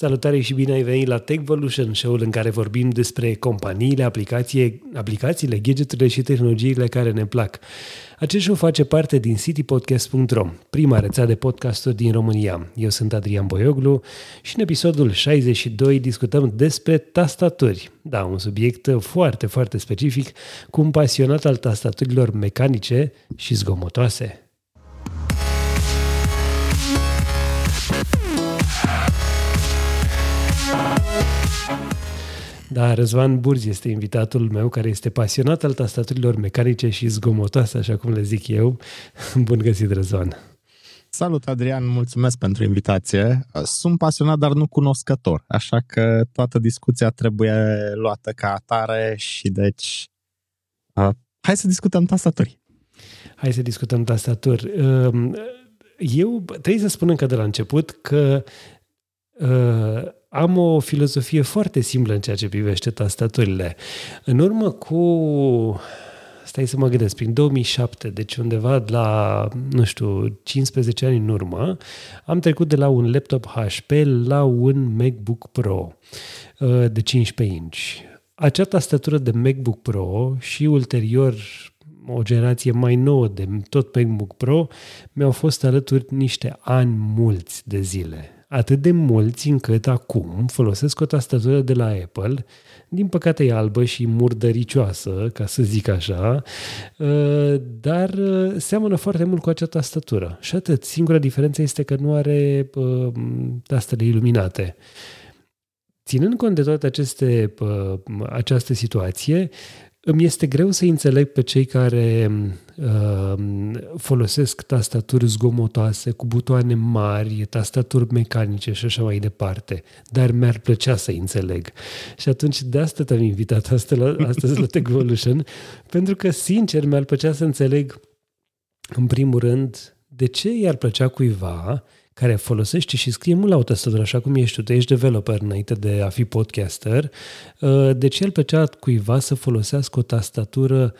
Salutare și bine ai venit la TechVolution, show-ul în care vorbim despre companiile, aplicații, aplicațiile, gadgeturile și tehnologiile care ne plac. Acest show face parte din citypodcast.ro, prima rețea de podcasturi din România. Eu sunt Adrian Boioglu și în episodul 62 discutăm despre tastaturi. Da, un subiect foarte, foarte specific, cu un pasionat al tastaturilor mecanice și zgomotoase. Da, Răzvan Burzi este invitatul meu, care este pasionat al tastaturilor mecanice și zgomotoase, așa cum le zic eu. Bun găsit, Răzvan! Salut, Adrian, mulțumesc pentru invitație. Sunt pasionat, dar nu cunoscător, așa că toată discuția trebuie luată ca atare și deci uh, hai să discutăm tastaturi. Hai să discutăm tastaturi. Uh, eu trebuie să spun încă de la început că uh, am o filozofie foarte simplă în ceea ce privește tastaturile. În urmă cu stai să mă gândesc, prin 2007, deci undeva la, nu știu, 15 ani în urmă, am trecut de la un laptop HP la un MacBook Pro uh, de 15 inch. Acea tastatură de MacBook Pro și ulterior o generație mai nouă de tot MacBook Pro mi-au fost alături niște ani mulți de zile atât de mulți încât acum folosesc o tastatură de la Apple, din păcate e albă și murdăricioasă, ca să zic așa, uh, dar uh, seamănă foarte mult cu acea tastatură. Și atât, singura diferență este că nu are uh, tastele iluminate. Ținând cont de toate aceste, această situație, îmi este greu să înțeleg pe cei care uh, folosesc tastaturi zgomotoase cu butoane mari, tastaturi mecanice și așa mai departe, dar mi-ar plăcea să înțeleg. Și atunci de asta te-am invitat astăzi la, astăzi la Techvolution, pentru că, sincer, mi-ar plăcea să înțeleg, în primul rând, de ce i-ar plăcea cuiva care folosește și scrie mult la o tastatură, așa cum ești tu, tu ești developer înainte de a fi podcaster, uh, deci el plăcea cuiva să folosească o tastatură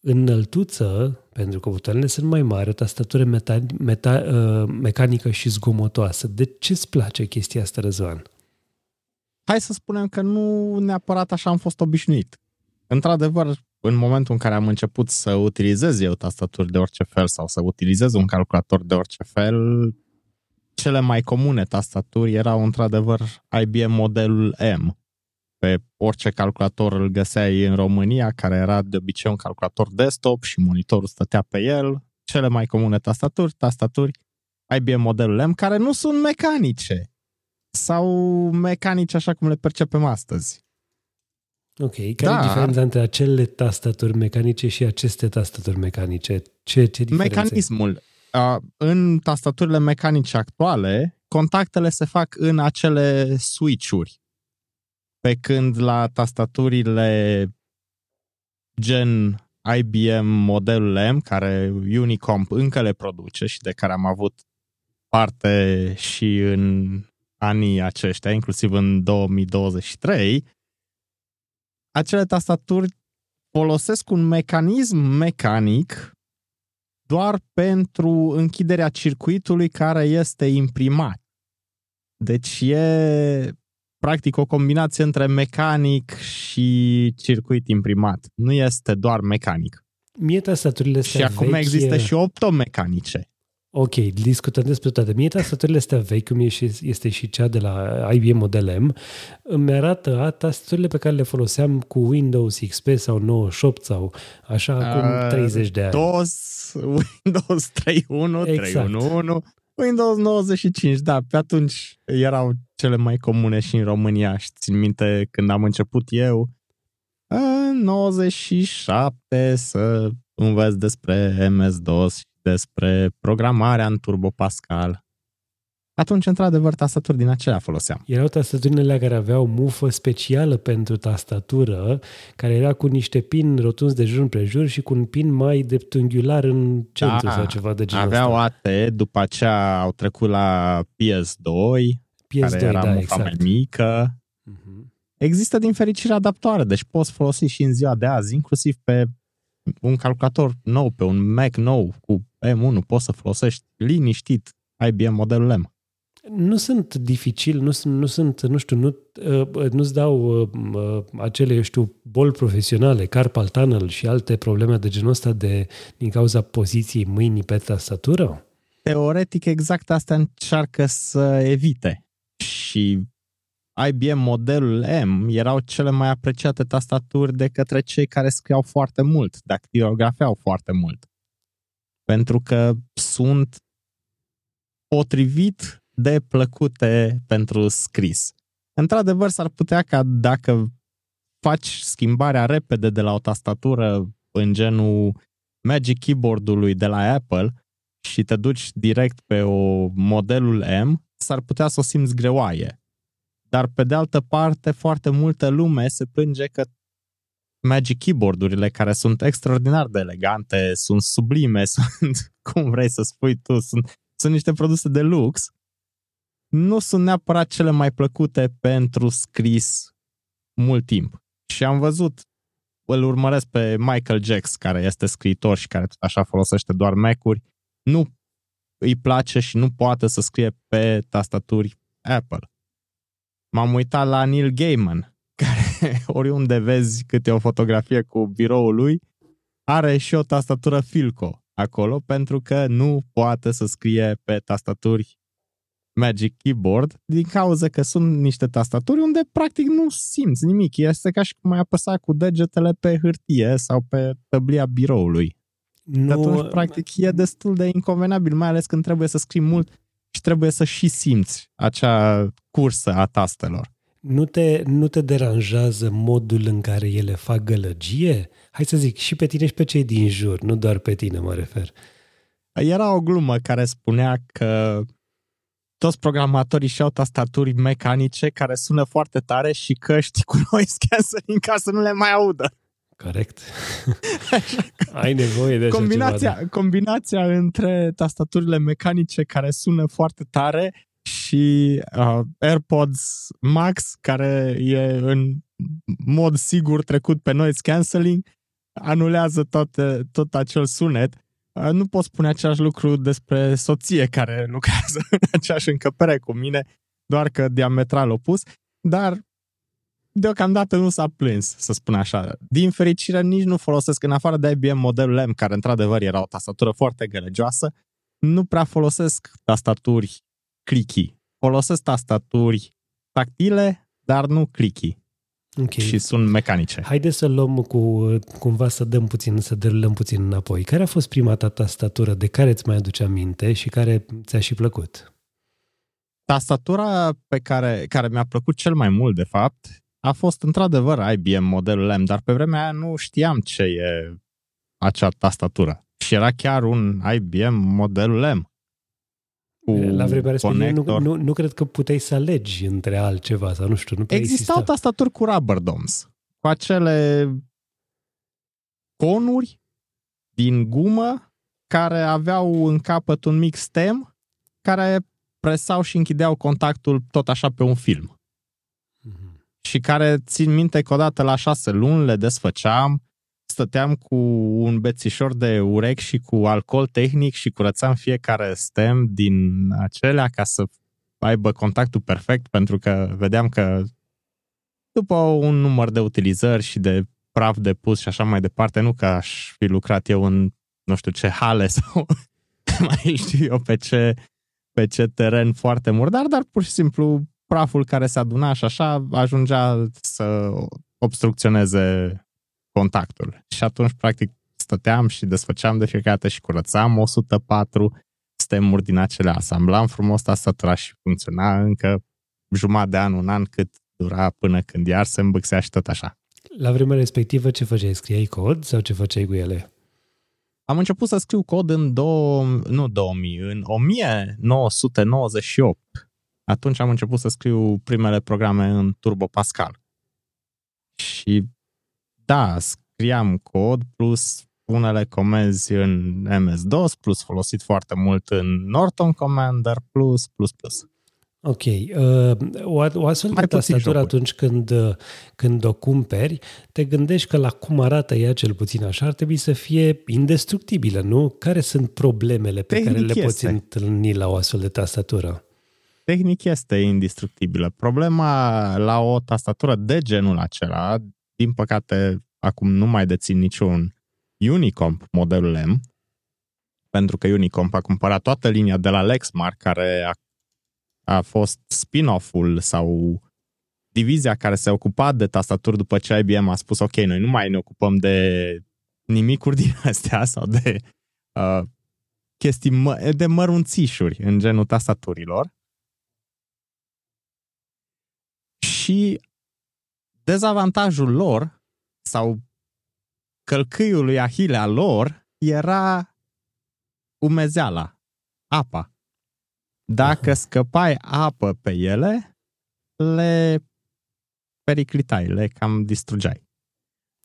înăltuță, pentru că butoanele sunt mai mari, o tastatură meta, meta, uh, mecanică și zgomotoasă. De ce îți place chestia asta, Răzvan? Hai să spunem că nu neapărat așa am fost obișnuit. Într-adevăr, în momentul în care am început să utilizez eu tastaturi de orice fel sau să utilizez un calculator de orice fel, cele mai comune tastaturi erau într-adevăr IBM modelul M. Pe orice calculator îl găseai în România, care era de obicei un calculator desktop și monitorul stătea pe el. Cele mai comune tastaturi, tastaturi IBM modelul M, care nu sunt mecanice sau mecanice așa cum le percepem astăzi. Ok, care da. e diferența între acele tastaturi mecanice și aceste tastaturi mecanice? Ce, ce diferențe? Mecanismul în tastaturile mecanice actuale, contactele se fac în acele switch-uri. Pe când la tastaturile gen IBM modelul M, care Unicomp încă le produce și de care am avut parte și în anii aceștia, inclusiv în 2023, acele tastaturi folosesc un mecanism mecanic doar pentru închiderea circuitului care este imprimat. Deci e practic o combinație între mecanic și circuit imprimat. Nu este doar mecanic. Mie tastaturile astea Și acum vechi... există și optomecanice. Ok, discutăm despre toate. Mie tastaturile astea vechi, cum este și cea de la IBM Model M, îmi arată a, tastaturile pe care le foloseam cu Windows XP sau 98 sau așa acum 30 de ani. DOS, Windows 3.1, exact. 3.1.1, Windows 95, da, pe atunci erau cele mai comune și în România și țin minte când am început eu, în 97 să învăț despre MS-DOS despre programarea în Turbo Pascal. Atunci, într-adevăr, tastaturi din acelea foloseam. Erau tastaturile care aveau mufă specială pentru tastatură, care era cu niște pin rotunzi de jur împrejur și cu un pin mai dreptunghiular în centru da, sau ceva de genul Aveau ăsta. AT, după aceea au trecut la PS2, PS2 care era da, mufa exact. mai mică. Uh-huh. Există din fericire adaptoare, deci poți folosi și în ziua de azi, inclusiv pe un calculator nou, pe un Mac nou cu M1, poți să folosești liniștit IBM modelul M. nu sunt dificil, nu, sunt, nu sunt, nu știu, nu, uh, nu-ți dau uh, acele, eu știu, boli profesionale, carpal tunnel și alte probleme de genul ăsta de, din cauza poziției mâinii pe tastatură? Teoretic, exact asta încearcă să evite. Și IBM modelul M erau cele mai apreciate tastaturi de către cei care scriau foarte mult, dactilografeau foarte mult. Pentru că sunt potrivit de plăcute pentru scris. Într-adevăr, s-ar putea ca dacă faci schimbarea repede de la o tastatură în genul Magic Keyboard-ului de la Apple și te duci direct pe o modelul M, s-ar putea să o simți greoaie. Dar pe de altă parte, foarte multă lume se plânge că Magic Keyboard-urile care sunt extraordinar de elegante, sunt sublime, sunt, cum vrei să spui tu, sunt sunt niște produse de lux, nu sunt neapărat cele mai plăcute pentru scris mult timp. Și am văzut, îl urmăresc pe Michael Jacks, care este scriitor și care așa folosește doar Mac-uri, nu îi place și nu poate să scrie pe tastaturi Apple. M-am uitat la Neil Gaiman, care oriunde vezi câte o fotografie cu biroul lui, are și o tastatură Filco acolo pentru că nu poate să scrie pe tastaturi Magic Keyboard din cauza că sunt niște tastaturi unde practic nu simți nimic. Este ca și cum ai apăsa cu degetele pe hârtie sau pe tăblia biroului. Nu... De atunci, practic, e destul de inconvenabil, mai ales când trebuie să scrii mult și trebuie să și simți acea cursă a tastelor. Nu te, nu te deranjează modul în care ele fac gălăgie? Hai să zic, și pe tine și pe cei din jur, nu doar pe tine mă refer. Era o glumă care spunea că toți programatorii și-au tastaturi mecanice care sună foarte tare și căști cu noise cancelling ca să nu le mai audă. Corect. Ai nevoie de combinația, așa ceva. Combinația între tastaturile mecanice care sună foarte tare și uh, AirPods Max, care e în mod sigur trecut pe noise cancelling, anulează tot, tot acel sunet. Uh, nu pot spune același lucru despre soție care lucrează în aceeași încăpere cu mine, doar că diametral opus, dar deocamdată nu s-a plâns, să spun așa. Din fericire, nici nu folosesc, în afară de IBM modelul M, care într-adevăr era o tastatură foarte gălăgioasă, nu prea folosesc tastaturi clicky. Folosesc tastaturi tactile, dar nu clicky. Okay. Și sunt mecanice. Haideți să luăm cu, cumva să dăm puțin, să derulăm puțin înapoi. Care a fost prima ta tastatură de care îți mai aduce aminte și care ți-a și plăcut? Tastatura pe care, care mi-a plăcut cel mai mult, de fapt, a fost într-adevăr IBM modelul M, dar pe vremea aia nu știam ce e acea tastatură. Și era chiar un IBM modelul M cu La vremea respectivă nu, nu, nu cred că puteai să alegi între altceva sau nu știu. Nu Existau exista. tastaturi cu rubber domes, cu acele conuri din gumă care aveau în capăt un mic stem care presau și închideau contactul tot așa pe un film. Mm-hmm. Și care țin minte că odată la șase luni le desfăceam, stăteam cu un bețișor de urec și cu alcool tehnic și curățam fiecare stem din acelea ca să aibă contactul perfect, pentru că vedeam că după un număr de utilizări și de praf de pus și așa mai departe, nu că aș fi lucrat eu în nu știu ce hale sau mai știu eu pe ce, pe ce teren foarte murdar, dar pur și simplu praful care se aduna și așa ajungea să obstrucționeze contactul. Și atunci, practic, stăteam și desfăceam de fiecare dată și curățam 104 stemuri din acelea, asamblam frumos tastatura și funcționa încă jumătate de an, un an cât dura până când iar se îmbâxea și tot așa. La vremea respectivă ce făceai? Scriai cod sau ce făceai cu ele? Am început să scriu cod în două, nu 2000, în 1998. Atunci am început să scriu primele programe în Turbo Pascal. Și da, scriam cod plus unele comenzi în MS-DOS, plus folosit foarte mult în Norton Commander, plus, plus, plus. Ok. Uh, o, o astfel Mai de tastatură atunci când, uh, când o cumperi, te gândești că la cum arată ea cel puțin așa ar trebui să fie indestructibilă, nu? Care sunt problemele pe Tehnic care le este. poți întâlni la o astfel de tastatură? tehnic este indestructibilă. Problema la o tastatură de genul acela, din păcate, acum nu mai dețin niciun Unicomp modelul M, pentru că Unicomp a cumpărat toată linia de la Lexmark, care a, a fost spin-off-ul sau divizia care se ocupa de tastaturi după ce IBM a spus ok, noi nu mai ne ocupăm de nimicuri din astea sau de uh, chestii mă- de mărunțișuri în genul tastaturilor. Și dezavantajul lor sau călcâiul lui Ahilea lor era umezeala, apa. Dacă scăpai apă pe ele, le periclitai, le cam distrugeai.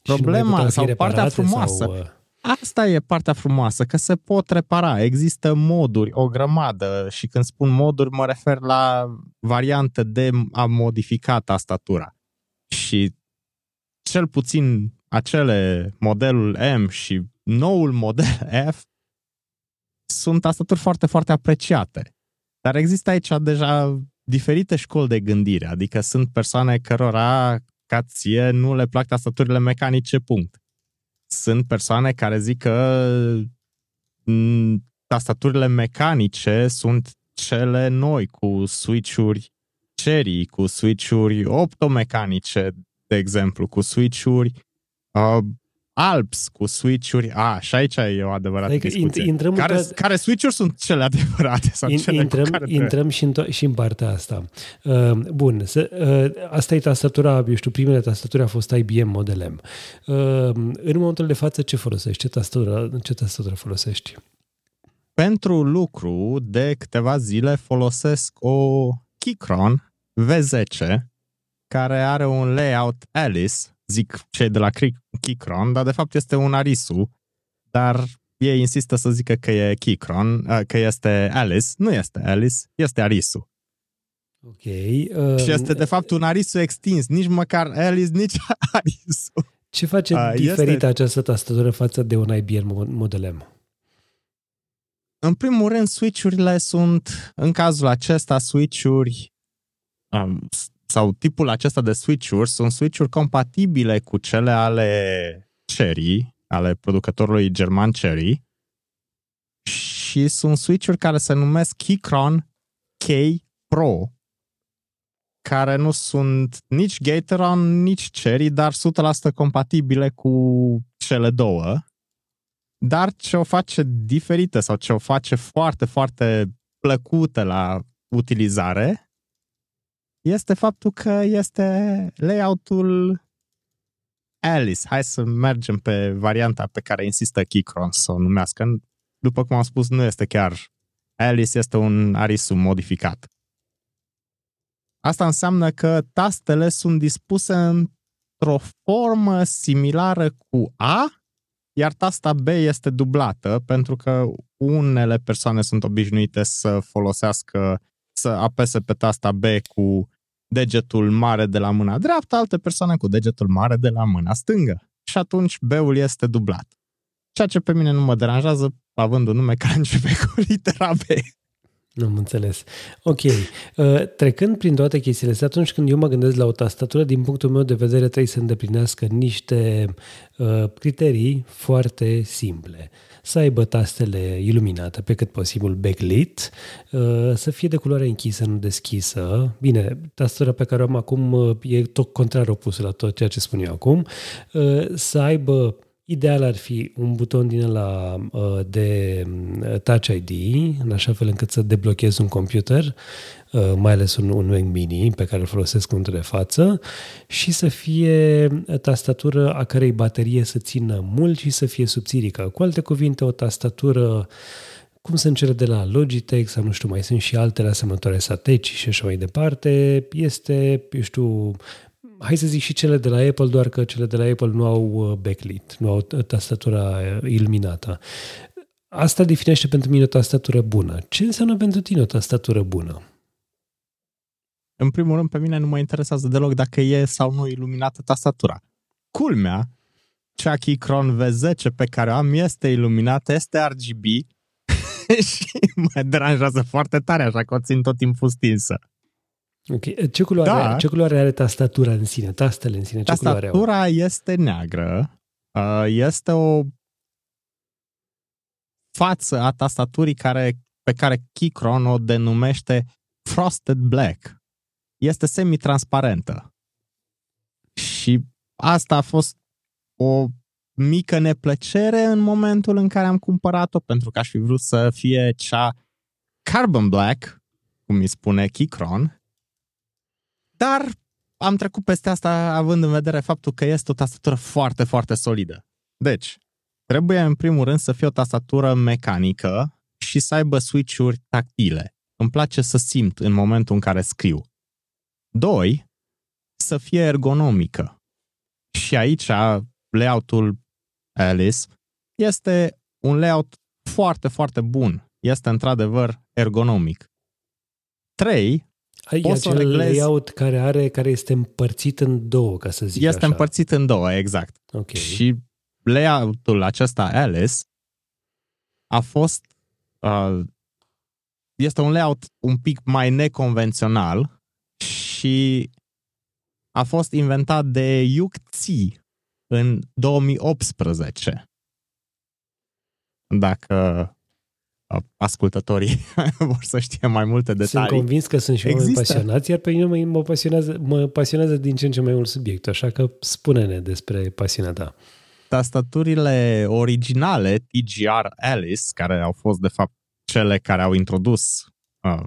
Problema sau partea frumoasă. Sau... Uh, asta e partea frumoasă, că se pot repara. Există moduri, o grămadă și când spun moduri mă refer la variante de a modifica tastatura. Și cel puțin acele modelul M și noul model F sunt tastaturi foarte, foarte apreciate. Dar există aici deja diferite școli de gândire, adică sunt persoane cărora ca ție nu le plac tastaturile mecanice, punct. Sunt persoane care zic că mm, tastaturile mecanice sunt cele noi, cu switch-uri Cherry, cu switch-uri optomecanice, de exemplu, cu switch-uri uh, Alps cu switch-uri. A, și aici e o adevărată adică discuție. Intrăm care, că... care switch-uri sunt cele adevărate? Sau in, cele intrăm care intrăm și, în to- și în partea asta. Uh, bun, să, uh, asta e tastatura, eu știu, primele tastaturi a fost IBM Model M. Uh, în momentul de față ce folosești? Ce tastatură, ce tastatură folosești? Pentru lucru, de câteva zile folosesc o Keychron V10 care are un layout Alice zic cei de la Keychron, dar de fapt este un Arisu, dar ei insistă să zică că e Keychron, uh, că este Alice. Nu este Alice, este Arisu. Ok. Uh, și este de fapt un Arisu extins, nici măcar Alice, nici Arisu. Ce face uh, diferită este... această tastatură față de un IBM Model M? În primul rând, switch-urile sunt, în cazul acesta, switch-uri um, sau tipul acesta de switch-uri sunt switch-uri compatibile cu cele ale Cherry, ale producătorului german Cherry, și sunt switch-uri care se numesc Keychron K Pro, care nu sunt nici Gateron, nici Cherry, dar 100% compatibile cu cele două. Dar ce o face diferită sau ce o face foarte, foarte plăcută la utilizare este faptul că este layoutul Alice. Hai să mergem pe varianta pe care insistă Keychron să o numească. După cum am spus, nu este chiar Alice, este un Arisu modificat. Asta înseamnă că tastele sunt dispuse într-o formă similară cu A, iar tasta B este dublată, pentru că unele persoane sunt obișnuite să folosească, să apese pe tasta B cu degetul mare de la mâna dreaptă, alte persoane cu degetul mare de la mâna stângă. Și atunci B-ul este dublat. Ceea ce pe mine nu mă deranjează, având un nume care începe cu litera B. Nu am înțeles. Ok. Uh, trecând prin toate chestiile astea, atunci când eu mă gândesc la o tastatură, din punctul meu de vedere trebuie să îndeplinească niște uh, criterii foarte simple. Să aibă tastele iluminate, pe cât posibil backlit, uh, să fie de culoare închisă, nu deschisă. Bine, tastatura pe care o am acum uh, e tot contrar opus la tot ceea ce spun eu acum. Uh, să aibă Ideal ar fi un buton din la uh, de uh, Touch ID, în așa fel încât să deblochezi un computer, uh, mai ales un, un Mac Mini pe care îl folosesc în de față, și să fie tastatură a cărei baterie să țină mult și să fie subțirică. Cu alte cuvinte, o tastatură cum sunt cele de la Logitech sau nu știu, mai sunt și altele asemănătoare Sateci și așa mai departe, este, eu știu, hai să zic și cele de la Apple, doar că cele de la Apple nu au uh, backlit, nu au tastatura uh, iluminată. Asta definește pentru mine o tastatură bună. Ce înseamnă pentru tine o tastatură bună? În primul rând, pe mine nu mă interesează deloc dacă e sau nu iluminată tastatura. Culmea, cea Keychron V10 pe care o am este iluminată, este RGB și mă deranjează foarte tare, așa că o țin tot timpul stinsă. Ok. Ce culoare, Da. ce culoare are tastatura în sine, tastele în sine? Ce culoare au? Tastatura este neagră, uh, este o față a tastaturii care, pe care Keychron o denumește Frosted Black. Este semi-transparentă. Și asta a fost o mică neplăcere în momentul în care am cumpărat-o, pentru că aș fi vrut să fie cea Carbon Black, cum îi spune Keychron, dar am trecut peste asta având în vedere faptul că este o tastatură foarte, foarte solidă. Deci, trebuie în primul rând să fie o tastatură mecanică și să aibă switch-uri tactile. Îmi place să simt în momentul în care scriu. Doi, să fie ergonomică. Și aici layout-ul Alice este un layout foarte, foarte bun. Este într-adevăr ergonomic. Trei, Ai Poți să o acel reglezi- layout care are, care este împărțit în două, ca să zic este așa. împărțit în două, exact. Ok. Și layout-ul acesta Alice a fost uh, este un layout un pic mai neconvențional și a fost inventat de Yuk Tzi în 2018. Dacă uh, ascultătorii vor să știe mai multe Sunt detalii. convins că sunt și oameni Există. pasionați, iar pe mine mă, mă, pasionează, mă pasionează din ce în ce mai mult subiectul, așa că spune-ne despre pasiunea ta. tastaturile originale TGR Alice, care au fost de fapt cele care au introdus uh,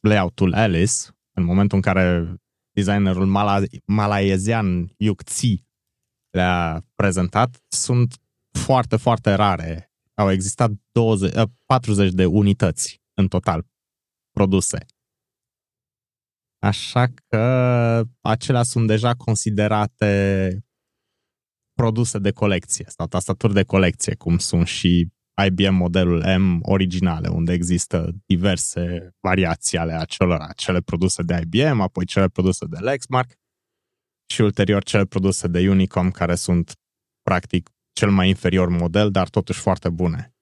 layout-ul Alice, în momentul în care designerul mala- malaezian Yuk Tzi le-a prezentat, sunt foarte, foarte rare. Au existat 20, uh, 40 de unități în total produse. Așa că acelea sunt deja considerate produse de colecție sau tastaturi de colecție, cum sunt și IBM modelul M originale, unde există diverse variații ale acelora, cele produse de IBM, apoi cele produse de Lexmark și ulterior cele produse de Unicom, care sunt practic cel mai inferior model, dar totuși foarte bune.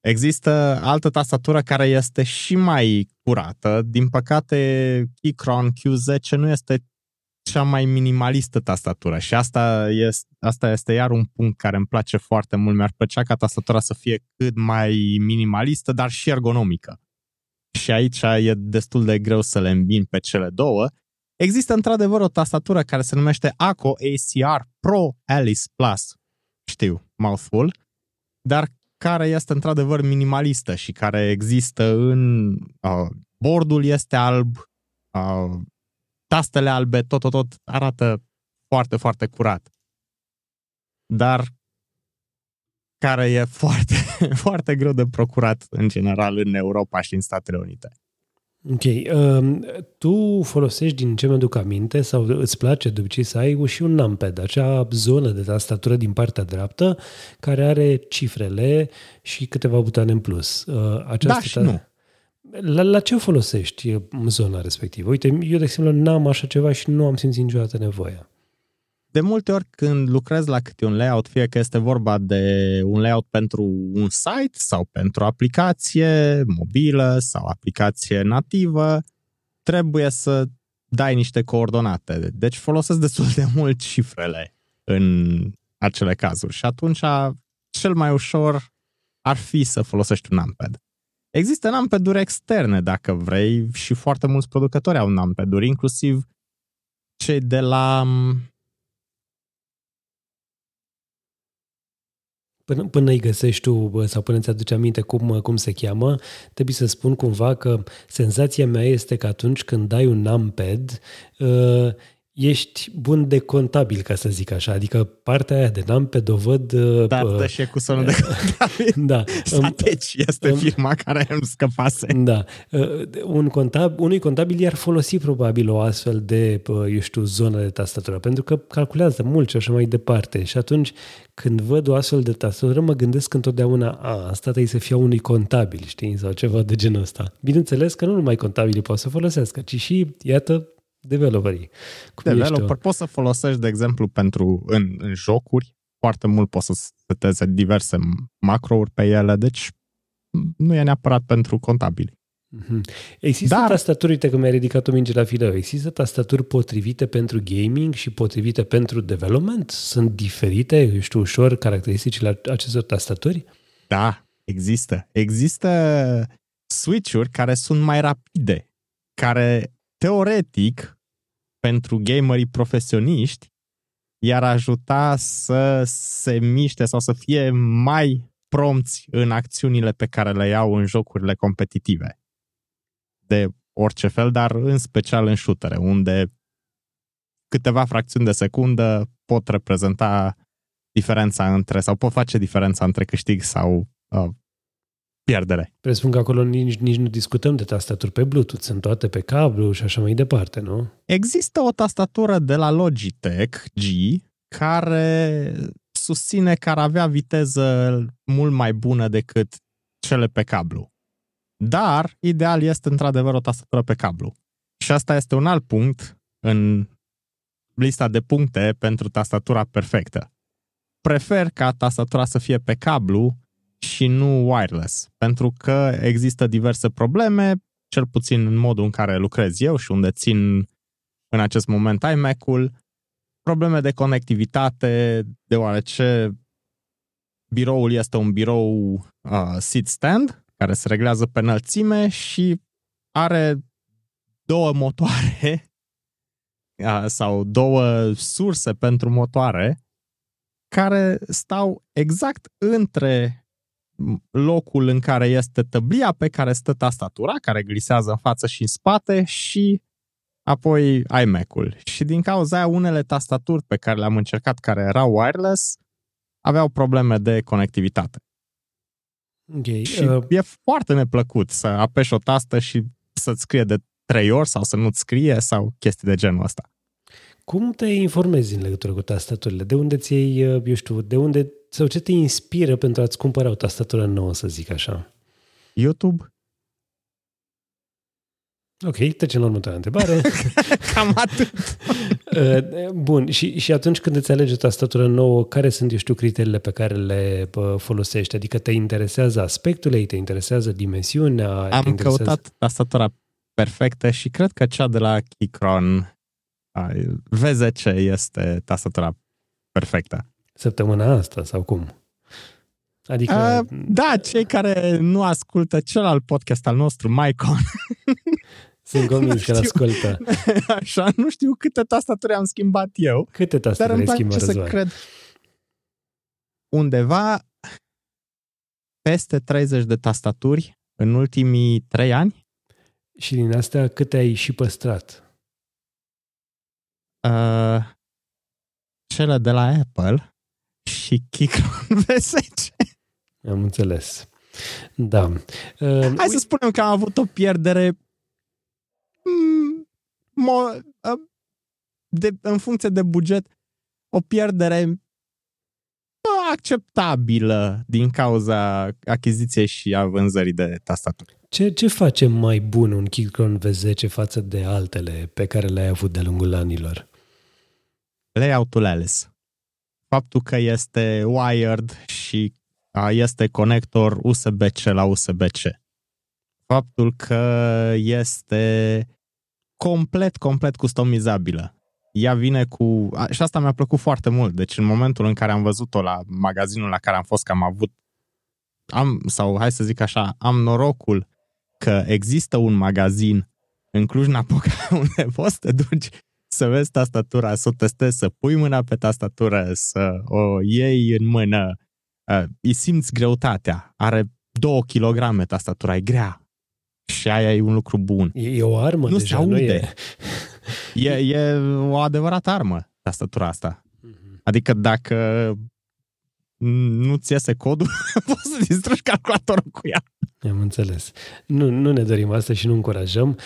Există altă tastatură care este și mai curată. Din păcate, Keychron Q10 nu este cea mai minimalistă tastatură și asta este, asta este iar un punct care îmi place foarte mult. Mi-ar plăcea ca tastatura să fie cât mai minimalistă, dar și ergonomică. Și aici e destul de greu să le îmbin pe cele două. Există într-adevăr o tastatură care se numește ACO ACR Pro Alice Plus. Știu, mouthful, dar care este într-adevăr minimalistă și care există în... Uh, bordul este alb, uh, tastele albe, tot, tot, tot arată foarte, foarte curat. Dar care e foarte, foarte greu de procurat în general în Europa și în Statele Unite. Ok. Um, tu folosești, din ce mi-aduc aminte, sau îți place de obicei să ai și un numpad, acea zonă de tastatură din partea dreaptă, care are cifrele și câteva butoane în plus. Uh, această Da și nu. La, la ce folosești uh, zona respectivă? Uite, eu, de exemplu, n-am așa ceva și nu am simțit niciodată nevoia. De multe ori când lucrez la câte un layout, fie că este vorba de un layout pentru un site sau pentru o aplicație mobilă sau aplicație nativă, trebuie să dai niște coordonate. Deci folosesc destul de mult cifrele în acele cazuri și atunci cel mai ușor ar fi să folosești un numpad. Există numpad-uri externe, dacă vrei, și foarte mulți producători au numpad-uri, inclusiv cei de la Până, până îi găsești tu bă, sau până îți aduci aminte cum, cum se cheamă, trebuie să spun cumva că senzația mea este că atunci când dai un numpad, uh, ești bun de contabil, ca să zic așa. Adică partea aia de numpad o văd... Uh, Da, uh, dă și cu sonul de contabil. da. Sateci este îmi- firma care îmi scăpase. Da. Uh, Un contab, unui contabil i-ar folosi probabil o astfel de, uh, eu știu, zonă de tastatură, pentru că calculează mult și așa mai departe. Și atunci, când văd o astfel de tastatură, mă gândesc întotdeauna, a, asta trebuie să fie a unui contabil, știi, sau ceva de genul ăsta. Bineînțeles că nu numai contabilii pot să folosească, ci și, iată, developerii. Cum ești Developer tu? poți să folosești, de exemplu, pentru în, în jocuri, foarte mult poți să seteze diverse macrouri pe ele, deci nu e neapărat pentru contabili. Mm-hmm. Există Dar... tastaturi, uite că mi-ai ridicat o minge la fileu, există tastaturi potrivite pentru gaming și potrivite pentru development? Sunt diferite, eu știu, ușor caracteristicile acestor tastaturi? Da, există. Există switch-uri care sunt mai rapide, care teoretic, pentru gamerii profesioniști, i-ar ajuta să se miște sau să fie mai prompți în acțiunile pe care le iau în jocurile competitive. De orice fel, dar în special în shootere, unde câteva fracțiuni de secundă pot reprezenta diferența între, sau pot face diferența între câștig sau uh, pierdere. Presupun că acolo nici, nici nu discutăm de tastaturi pe Bluetooth, sunt toate pe cablu și așa mai departe, nu? Există o tastatură de la Logitech G care susține că ar avea viteză mult mai bună decât cele pe cablu. Dar, ideal este într-adevăr o tastatură pe cablu. Și asta este un alt punct în lista de puncte pentru tastatura perfectă. Prefer ca tastatura să fie pe cablu și nu wireless, pentru că există diverse probleme, cel puțin în modul în care lucrez eu și unde țin în acest moment iMac-ul, probleme de conectivitate, deoarece biroul este un birou uh, sit stand, care se reglează pe înălțime și are două motoare uh, sau două surse pentru motoare care stau exact între locul în care este tăblia pe care stă tastatura, care glisează în față și în spate și apoi iMac-ul. Și din cauza aia, unele tastaturi pe care le-am încercat, care erau wireless, aveau probleme de conectivitate. Okay. Și uh... e foarte neplăcut să apeși o tastă și să-ți scrie de trei ori sau să nu-ți scrie sau chestii de genul ăsta. Cum te informezi în legătură cu tastaturile? De unde ți iei, uh, eu știu, de unde sau ce te inspiră pentru a-ți cumpăra o tastatură nouă, să zic așa? YouTube. Ok, trecem la următoarea întrebare. Cam atât. Uh, bun, și, și atunci când îți alegi o tastatură nouă, care sunt, eu știu, criteriile pe care le folosești? Adică te interesează aspectul ei, te interesează dimensiunea? Am te interesează... căutat tastatura perfectă și cred că cea de la Keychron V10 este tastatura perfectă. Săptămâna asta sau cum? Adică... Uh, da, cei care nu ascultă celălalt podcast al nostru, Mycon. Sunt convins că ascultă. Așa, nu știu câte tastaturi am schimbat eu. Câte tastaturi ai schimbat, să cred undeva peste 30 de tastaturi în ultimii 3 ani. Și din astea câte ai și păstrat? Uh, cele de la Apple și Keychron V10. Am înțeles. Da. Uh, Hai să spunem că am avut o pierdere mm, mo, uh, de, în funcție de buget, o pierdere acceptabilă din cauza achiziției și a vânzării de tastaturi. Ce, ce face mai bun un Keychron V10 față de altele pe care le-ai avut de-a lungul anilor? Layout-ul ales. Faptul că este wired și este conector USB-C la USB-C. Faptul că este complet, complet customizabilă. Ea vine cu... Și asta mi-a plăcut foarte mult. Deci în momentul în care am văzut-o la magazinul la care am fost, că am avut am, sau hai să zic așa, am norocul că există un magazin în Cluj-Napoca unde poți să te duci să vezi tastatura, să o testezi, să pui mâna pe tastatură, să o iei în mână, uh, îi simți greutatea. Are 2 kg tastatura, e grea. Și aia e un lucru bun. E, e o armă nu deja, se aude. nu e? e? E o adevărată armă, tastatura asta. Mm-hmm. Adică dacă nu-ți iese codul, poți să distrugi calculatorul cu ea. Am înțeles. Nu, nu ne dorim asta și nu încurajăm.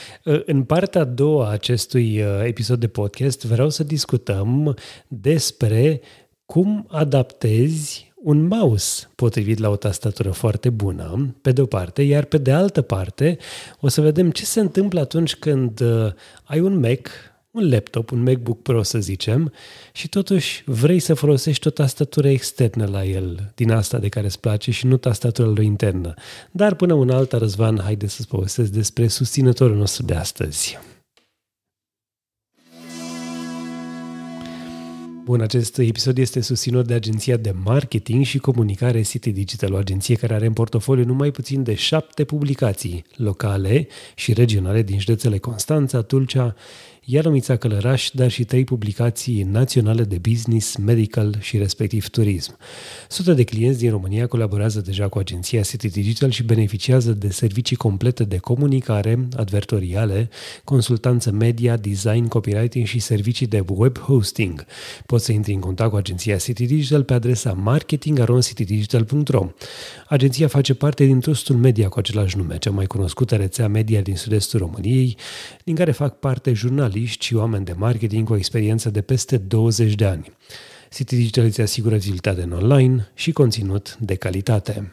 În partea a doua a acestui uh, episod de podcast vreau să discutăm despre cum adaptezi un mouse potrivit la o tastatură foarte bună, pe de o parte, iar pe de altă parte o să vedem ce se întâmplă atunci când uh, ai un Mac un laptop, un MacBook Pro să zicem, și totuși vrei să folosești o tastatură externă la el, din asta de care îți place și nu tastatura lui internă. Dar până un alta, Răzvan, haide să-ți povestesc despre susținătorul nostru de astăzi. Bun, acest episod este susținut de agenția de marketing și comunicare City Digital, o agenție care are în portofoliu numai puțin de șapte publicații locale și regionale din județele Constanța, Tulcea, Ialomița Călăraș, dar și trei publicații naționale de business, medical și respectiv turism. Sute de clienți din România colaborează deja cu agenția City Digital și beneficiază de servicii complete de comunicare, advertoriale, consultanță media, design, copywriting și servicii de web hosting. Poți să intri în contact cu agenția City Digital pe adresa marketing.citydigital.ro. Agenția face parte din trustul media cu același nume, cea mai cunoscută rețea media din sud-estul României, din care fac parte jurnaliști jurnaliști și oameni de marketing cu o experiență de peste 20 de ani. City Digital îți asigură vizibilitate în online și conținut de calitate.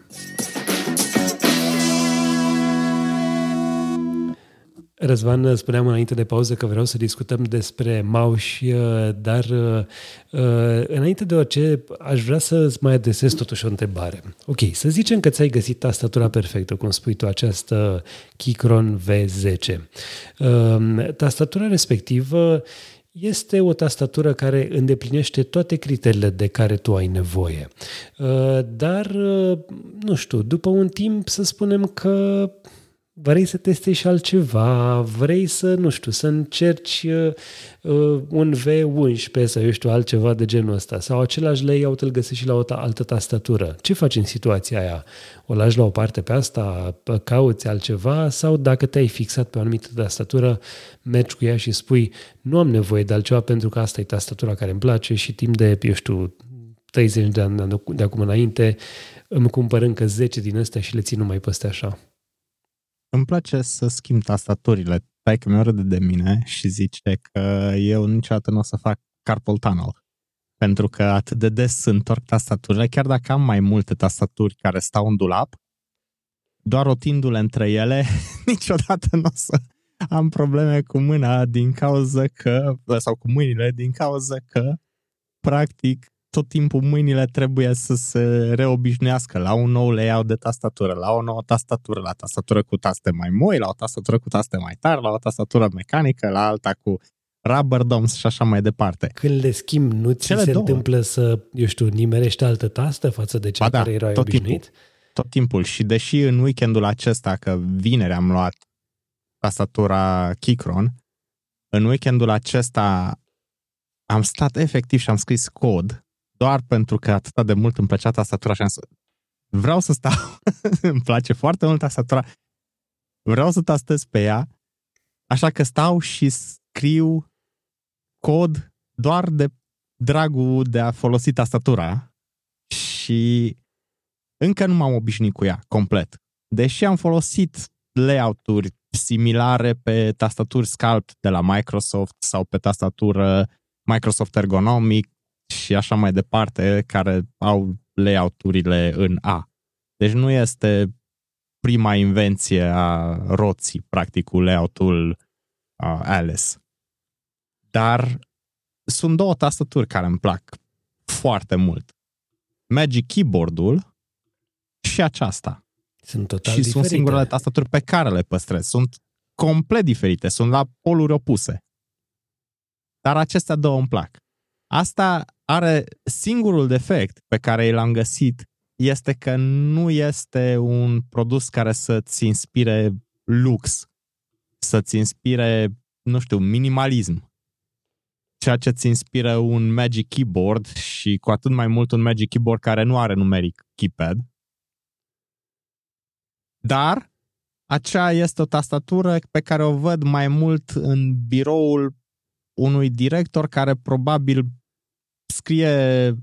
Răzvan, spuneam înainte de pauză că vreau să discutăm despre mauși, uh, dar uh, uh, înainte de orice aș vrea să îți mai adresez totuși o întrebare. Ok, să zicem că ți-ai găsit tastatura perfectă, cum spui tu, această Keychron V10. Tastatura respectivă este o tastatură care îndeplinește toate criteriile de care tu ai nevoie. Dar, nu știu, după un timp să spunem că vrei să testezi și altceva, vrei să, nu știu, să încerci uh, uh un V11 sau, eu știu, altceva de genul ăsta, sau același layout îl găsești și la o altă tastatură. Ce faci în situația aia? O lași la o parte pe asta, cauți altceva, sau dacă te-ai fixat pe o anumită tastatură, mergi cu ea și spui, nu am nevoie de altceva pentru că asta e tastatura care îmi place și timp de, eu știu, 30 de ani de acum înainte, îmi cumpăr încă 10 din astea și le țin numai peste așa. Îmi place să schimb tastaturile. că mi-o râde de mine și zice că eu niciodată nu o să fac carpal tunnel. Pentru că atât de des întorc tastaturile, chiar dacă am mai multe tastaturi care stau în dulap, doar rotindu-le între ele, niciodată nu o să am probleme cu mâna din cauza că, sau cu mâinile din cauza că, practic, tot timpul mâinile trebuie să se reobișnuiască la un nou layout de tastatură, la o nouă tastatură, la tastatură cu taste mai moi, la o tastatură cu taste mai tari, la o tastatură mecanică, la alta cu rubber doms și așa mai departe. Când le schimb, nu ți Cele se două. întâmplă să, eu știu, nimerești altă tastă față de cea ba da, care erai tot obișnuit? Timpul, tot timpul. Și deși în weekendul acesta, că vineri am luat tastatura Keychron, în weekendul acesta am stat efectiv și am scris cod doar pentru că atât de mult îmi plăcea tastatura și am să... vreau să stau, îmi place foarte mult tastatura, vreau să tastez pe ea, așa că stau și scriu cod doar de dragul de a folosi tastatura și încă nu m-am obișnuit cu ea complet. Deși am folosit layout-uri similare pe tastaturi Sculpt de la Microsoft sau pe tastatură Microsoft Ergonomic și așa mai departe, care au layout-urile în A. Deci nu este prima invenție a roții, practic, cu layout-ul uh, Alice. Dar sunt două tastaturi care îmi plac foarte mult. Magic Keyboard-ul și aceasta. Sunt total și diferite. sunt singurele tastaturi pe care le păstrez. Sunt complet diferite, sunt la poluri opuse. Dar acestea două îmi plac. Asta are singurul defect pe care l-am găsit este că nu este un produs care să-ți inspire lux, să-ți inspire, nu știu, minimalism. Ceea ce ți inspiră un Magic Keyboard și cu atât mai mult un Magic Keyboard care nu are numeric keypad. Dar aceea este o tastatură pe care o văd mai mult în biroul unui director care probabil scrie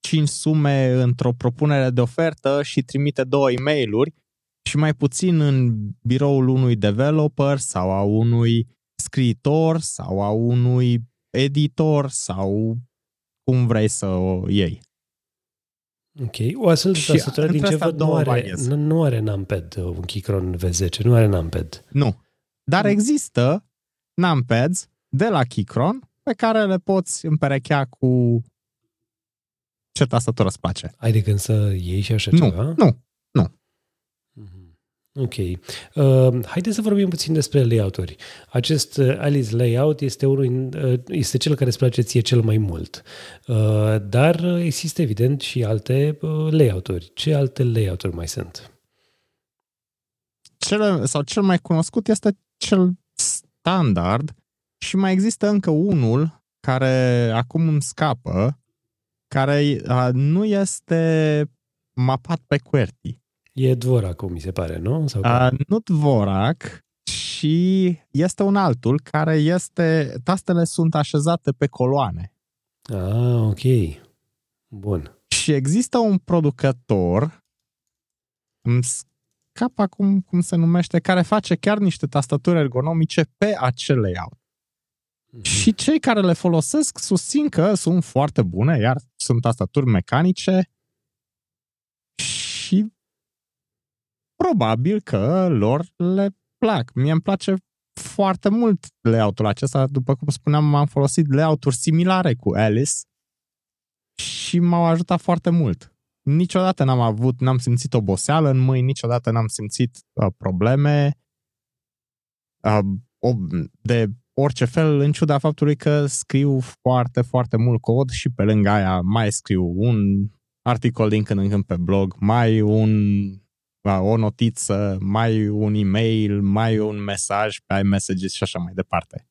5 sume într-o propunere de ofertă și trimite două e mail și mai puțin în biroul unui developer sau a unui scriitor sau a unui editor sau cum vrei să o iei. Ok. O astfel de tastatură din ce văd nu are, nu, nu are numpad, un Keychron V10, nu are numpad. Nu. Dar există numpads de la Keychron pe care le poți împerechea cu ce tastatură îți place. Ai de gând să iei și așa nu, ceva? Nu, nu. Mhm. Ok. Uh, haideți să vorbim puțin despre layout-uri. Acest uh, Alice Layout este, unul, uh, este cel care îți place ție cel mai mult. Uh, dar există evident și alte uh, layout-uri. Ce alte layout-uri mai sunt? Cel, sau cel mai cunoscut este cel standard și mai există încă unul care acum îmi scapă, care uh, nu este mapat pe QWERTY. E Dvorak, mi se pare, nu? Sau uh, nu Dvorak, și este un altul care este, tastele sunt așezate pe coloane. Ah, ok. Bun. Și există un producător, îmi scap acum cum se numește, care face chiar niște tastaturi ergonomice pe acel layout. Mm-hmm. Și cei care le folosesc susțin că sunt foarte bune, iar sunt tastaturi mecanice și probabil că lor le plac. Mie îmi place foarte mult layout-ul acesta. După cum spuneam, am folosit layout-uri similare cu Alice și m-au ajutat foarte mult. Niciodată n-am avut, n-am simțit oboseală în mâini, niciodată n-am simțit uh, probleme uh, de orice fel, în ciuda faptului că scriu foarte, foarte mult cod și pe lângă aia mai scriu un articol din când în când pe blog, mai un o notiță, mai un e-mail, mai un mesaj pe iMessages și așa mai departe.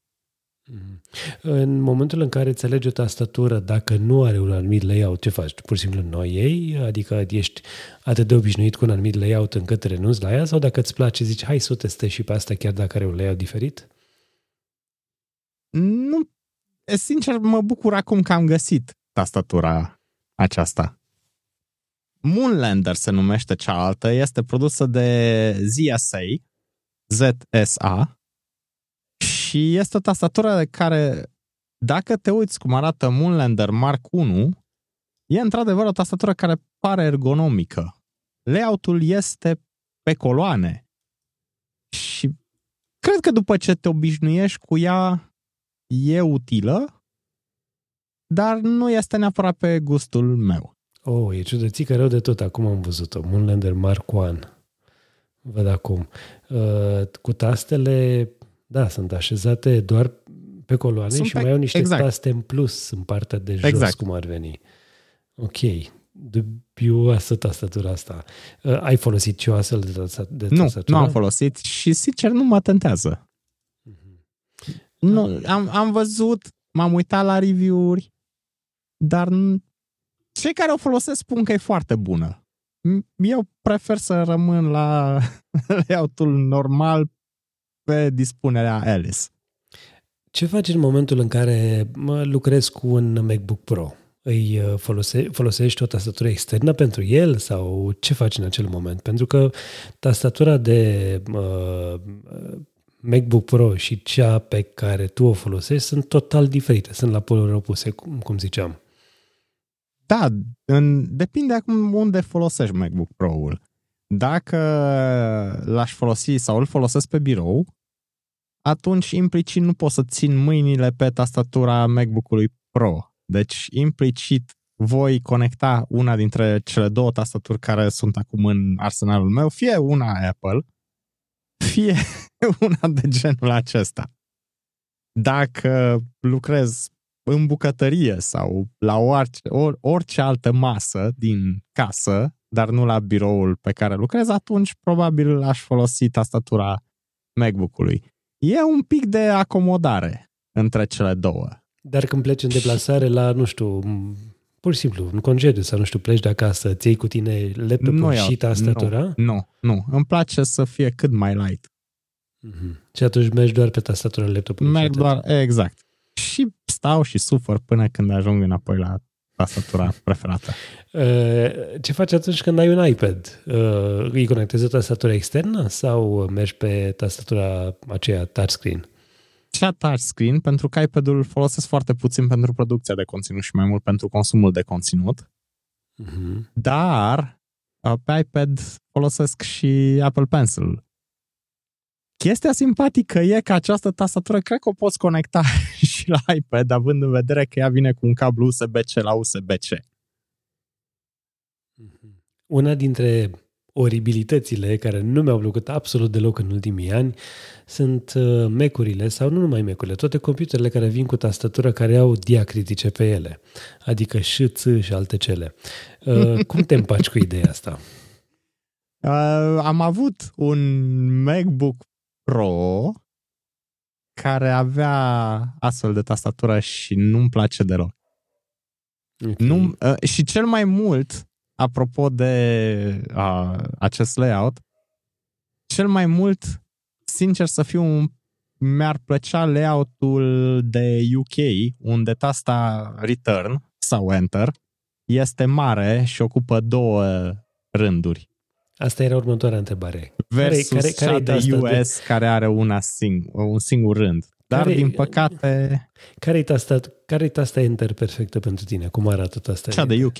Mhm. În momentul în care îți alegi o tastatură, dacă nu are un anumit layout, ce faci? Pur și simplu nu ei? Adică ești atât de obișnuit cu un anumit layout încât renunți la ea? Sau dacă îți place, zici, hai să o testez și pe asta chiar dacă are un layout diferit? Nu, sincer, mă bucur acum că am găsit tastatura aceasta. Moonlander se numește cealaltă, este produsă de ZSA, ZSA, și este o tastatură de care, dacă te uiți cum arată Moonlander Mark 1, e într-adevăr o tastatură care pare ergonomică. Layout-ul este pe coloane. Și cred că după ce te obișnuiești cu ea, e utilă, dar nu este neapărat pe gustul meu. Oh, e ciudățică rău de tot. Acum am văzut-o. Moonlander Mark 1. Văd acum. Uh, cu tastele, da, sunt așezate doar pe coloane sunt și pe... mai au niște exact. taste în plus în partea de jos, exact. cum ar veni. Ok. Dubioasă tastatura asta. Uh, ai folosit și o astfel de, de nu, tastatură? Nu, nu am folosit și sincer nu mă tentează. Mm-hmm. Nu, am, am văzut, m-am uitat la review-uri, dar cei care o folosesc spun că e foarte bună. Eu prefer să rămân la layoutul normal pe dispunerea Alice. Ce faci în momentul în care lucrezi cu un MacBook Pro? Îi uh, folose, folosești o tastatură externă pentru el sau ce faci în acel moment? Pentru că tastatura de uh, MacBook Pro și cea pe care tu o folosești sunt total diferite, sunt la poluri opuse, cum, cum ziceam. Da, în, depinde acum unde folosești MacBook Pro-ul. Dacă l-aș folosi sau îl folosesc pe birou, atunci implicit nu pot să țin mâinile pe tastatura MacBook-ului Pro. Deci implicit voi conecta una dintre cele două tastaturi care sunt acum în arsenalul meu, fie una Apple, fie una de genul acesta. Dacă lucrez în bucătărie sau la orice, or, orice altă masă din casă, dar nu la biroul pe care lucrez, atunci probabil aș folosi tastatura MacBook-ului. E un pic de acomodare între cele două. Dar când pleci în deplasare la, nu știu, pur și simplu, în concediu sau, nu știu, pleci de acasă, îți iei cu tine laptopul nu și tastatura? Nu, nu, nu. Îmi place să fie cât mai light. Mm-hmm. Și atunci mergi doar pe tastatura laptopului? Merg doar, exact și stau și sufăr până când ajung înapoi la tastatura preferată. Uh, ce faci atunci când ai un iPad? Uh, îi conectezi o tastatură externă sau mergi pe tastatura aceea touchscreen? Cea touchscreen, pentru că iPad-ul îl folosesc foarte puțin pentru producția de conținut și mai mult pentru consumul de conținut. Uh-huh. Dar uh, pe iPad folosesc și Apple Pencil Chestia simpatică e că această tastatură cred că o poți conecta și la iPad, având în vedere că ea vine cu un cablu USB-C la USB-C. Una dintre oribilitățile care nu mi-au plăcut absolut deloc în ultimii ani sunt uh, mecurile sau nu numai mecurile, toate computerele care vin cu tastatură care au diacritice pe ele, adică și, ț și alte cele. Uh, cum te împaci cu ideea asta? Uh, am avut un MacBook Pro care avea astfel de tastatură și nu-mi place deloc. Okay. Nu, uh, și cel mai mult, apropo de uh, acest layout, cel mai mult, sincer să fiu, mi-ar plăcea layoutul de UK, unde tasta return sau enter este mare și ocupă două rânduri. Asta era următoarea întrebare. Versus care, care, care cea de US de... care are una sing- un singur rând. Dar, care, din păcate... Care-i tasta, care tasta Enter perfectă pentru tine? Cum arată asta? Cea de UK.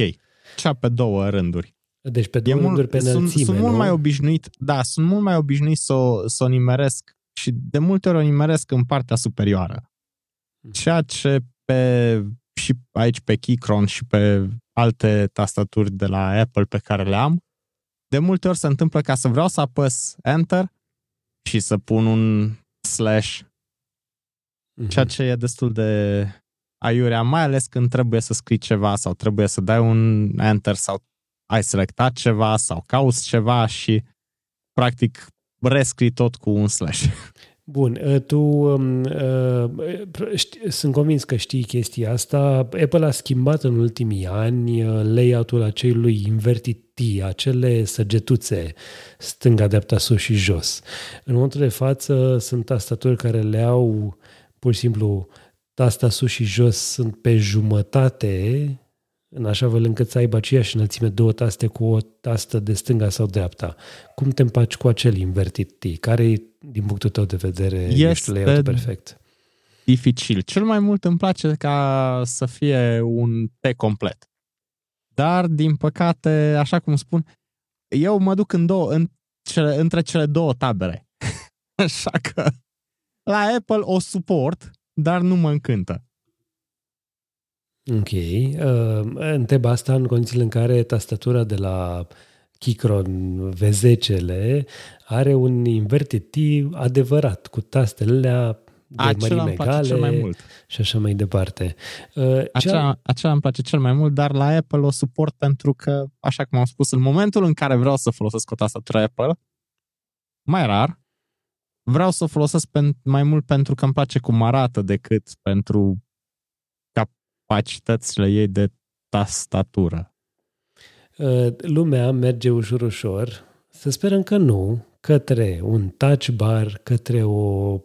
Cea pe două rânduri. Deci pe două e rânduri pe înălțime, Sunt, sunt mult mai obișnuit, da, sunt mult mai obișnuit să o, să o nimeresc și de multe ori o nimeresc în partea superioară. Hmm. Ceea ce pe, și aici pe Keychron și pe alte tastaturi de la Apple pe care le am, de multe ori se întâmplă ca să vreau să apăs Enter și să pun un slash, mm-hmm. ceea ce e destul de aiurea, mai ales când trebuie să scrii ceva sau trebuie să dai un Enter sau ai selectat ceva sau cauți ceva și practic rescrii tot cu un slash. Bun, ă, tu uh, ști, sunt convins că știi chestia asta. Apple a schimbat în ultimii ani ă, layout-ul acelui inverted T, acele săgetuțe stânga-dreapta sus și jos. În momentul de față sunt tastaturi care le au pur și simplu tasta sus și jos sunt pe jumătate în așa fel încât să aibă aceeași înălțime două taste cu o tastă de stânga sau dreapta. Cum te împaci cu acel invertit T? Care e, din punctul tău de vedere, este layout perfect? dificil. Cel mai mult îmi place ca să fie un T complet. Dar, din păcate, așa cum spun, eu mă duc în două, în cele, între cele două tabere. așa că la Apple o suport, dar nu mă încântă. Ok. Uh, întreb asta în condițiile în care tastatura de la Keychron V10-le are un inverted T adevărat, cu tastele de acela mărime egale cel mai mult. și așa mai departe. Uh, acela, cea... acela îmi place cel mai mult, dar la Apple o suport pentru că, așa cum am spus, în momentul în care vreau să folosesc o tastatură Apple, mai rar, vreau să o folosesc pen, mai mult pentru că îmi place cum arată decât pentru capacitățile ei de tastatură. Uh, lumea merge ușor, ușor, să sperăm că nu, către un touch bar, către o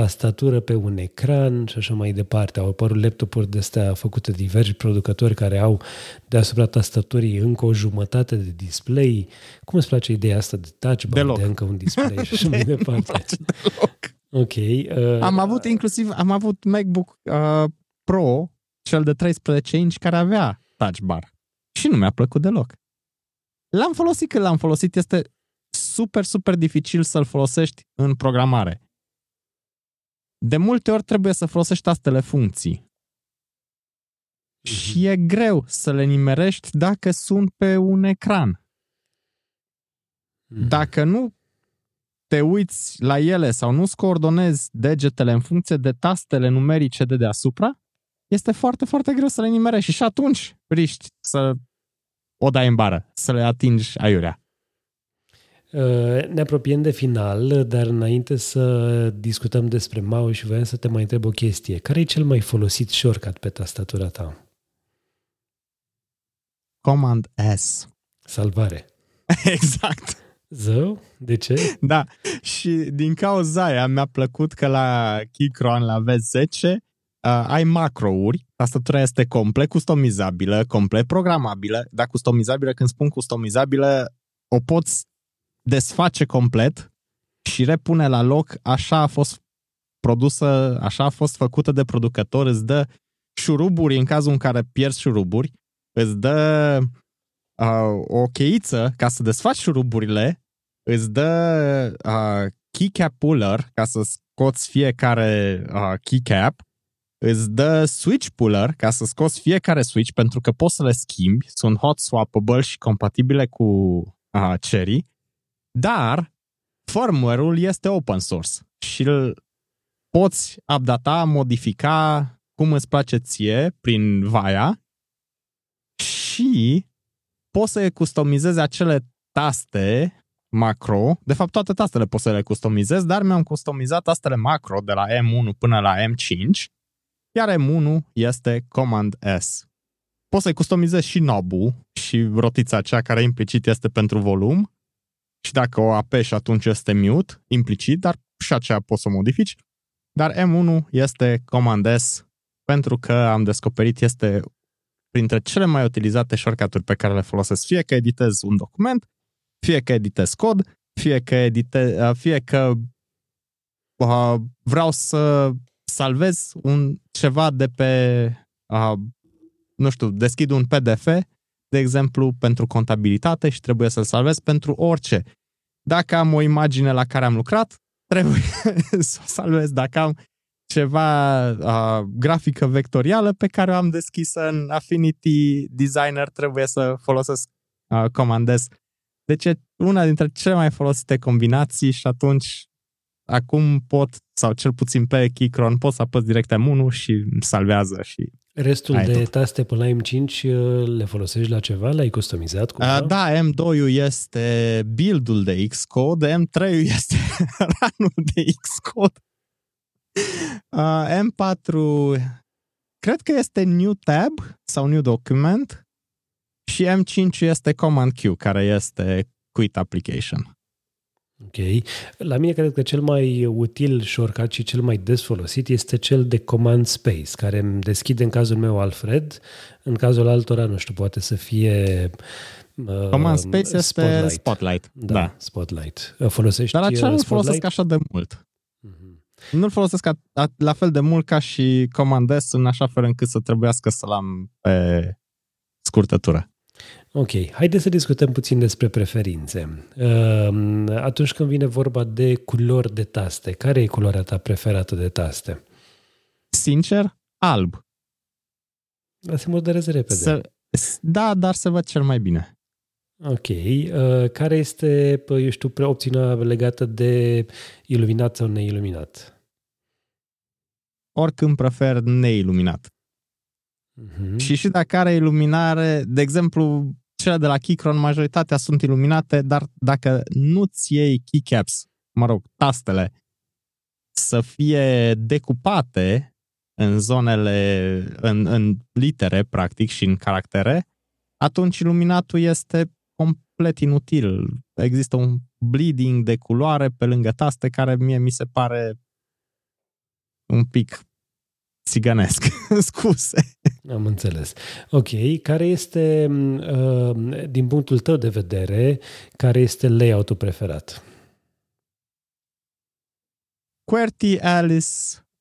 tastatură pe un ecran și așa mai departe. Au apărut laptopuri de astea făcute de diversi producători care au deasupra tastaturii încă o jumătate de display. Cum îți place ideea asta de touch bar, deloc. de încă un display și așa mai departe? place deloc. Ok. Uh, am avut inclusiv, am avut MacBook uh, Pro cel de 13 inch care avea touch bar. Și nu mi-a plăcut deloc. L-am folosit când l-am folosit, este super, super dificil să-l folosești în programare. De multe ori trebuie să folosești tastele funcții. Mm-hmm. Și e greu să le nimerești dacă sunt pe un ecran. Mm-hmm. Dacă nu te uiți la ele sau nu-ți coordonezi degetele în funcție de tastele numerice de deasupra, este foarte, foarte greu să le nimerești și atunci riști să o dai în bară, să le atingi aiurea. Uh, ne apropiem de final, dar înainte să discutăm despre mouse și voiam să te mai întreb o chestie. Care e cel mai folosit shortcut pe tastatura ta? Command S. Salvare. exact. Zău? De ce? Da, și din cauza aia mi-a plăcut că la Keychron, la V10, uh, ai macrouri, tastatura este complet customizabilă, complet programabilă, dar customizabilă, când spun customizabilă, o poți desface complet și repune la loc, așa a fost produsă, așa a fost făcută de producător, îți dă șuruburi în cazul în care pierzi șuruburi, îți dă uh, o cheiță ca să desfaci șuruburile, îți dă uh, keycap puller ca să scoți fiecare uh, keycap, îți dă switch puller ca să scoți fiecare switch pentru că poți să le schimbi, sunt hot swappable și compatibile cu uh, Cherry, dar firmware-ul este open source și îl poți updata, modifica cum îți place ție prin VAIA și poți să customizezi acele taste macro. De fapt, toate tastele poți să le customizezi, dar mi-am customizat tastele macro de la M1 până la M5, iar M1 este Command S. Poți să-i customizezi și knob și rotița aceea care implicit este pentru volum și dacă o apeși atunci este mute, implicit, dar și aceea poți să o modifici. Dar M1 este Command S pentru că am descoperit este printre cele mai utilizate shortcut-uri pe care le folosesc, fie că editez un document, fie că editez cod, fie că, edite, fie că uh, vreau să salvez un ceva de pe, uh, nu știu, deschid un PDF, de exemplu, pentru contabilitate și trebuie să-l salvez pentru orice. Dacă am o imagine la care am lucrat, trebuie să o salvez. Dacă am ceva uh, grafică vectorială pe care o am deschisă în Affinity Designer, trebuie să folosesc uh, comandez. Deci e una dintre cele mai folosite combinații și atunci acum pot, sau cel puțin pe Keychron, pot să apăs direct M1 și salvează și Restul de tot. taste până la M5 le folosești la ceva? Le-ai customizat cumva? Da, M2-ul este build-ul de Xcode, M3-ul este run de Xcode. Uh, M4 cred că este New Tab sau New Document și M5 este Command Q, care este Quit Application. Ok. La mine cred că cel mai util shortcut și cel mai des folosit este cel de Command Space, care îmi deschide în cazul meu Alfred, în cazul altora, nu știu, poate să fie uh, Command Space Spotlight. este Spotlight. Da, da. Spotlight. Folosești Dar acela nu folosesc așa de mult. Nu-l folosesc a, a, la fel de mult ca și comandez în așa fel încât să trebuiască să-l am pe scurtătură. Ok, haideți să discutăm puțin despre preferințe. Ehm, atunci când vine vorba de culori de taste, care e culoarea ta preferată de taste? Sincer, alb. Dar se modereze repede. Să, da, dar se văd cel mai bine. Ok. Uh, care este, eu știu, opțiunea legată de iluminat sau neiluminat? oricând prefer neiluminat. Uh-huh. Și și dacă are iluminare, de exemplu, cele de la Keychron, majoritatea sunt iluminate, dar dacă nu-ți iei keycaps, mă rog, tastele, să fie decupate în zonele, în, în litere, practic, și în caractere, atunci iluminatul este complet inutil. Există un bleeding de culoare pe lângă taste care mie mi se pare un pic țigănesc. Scuse. Am înțeles. Ok. Care este, uh, din punctul tău de vedere, care este layout-ul preferat? QWERTY Alice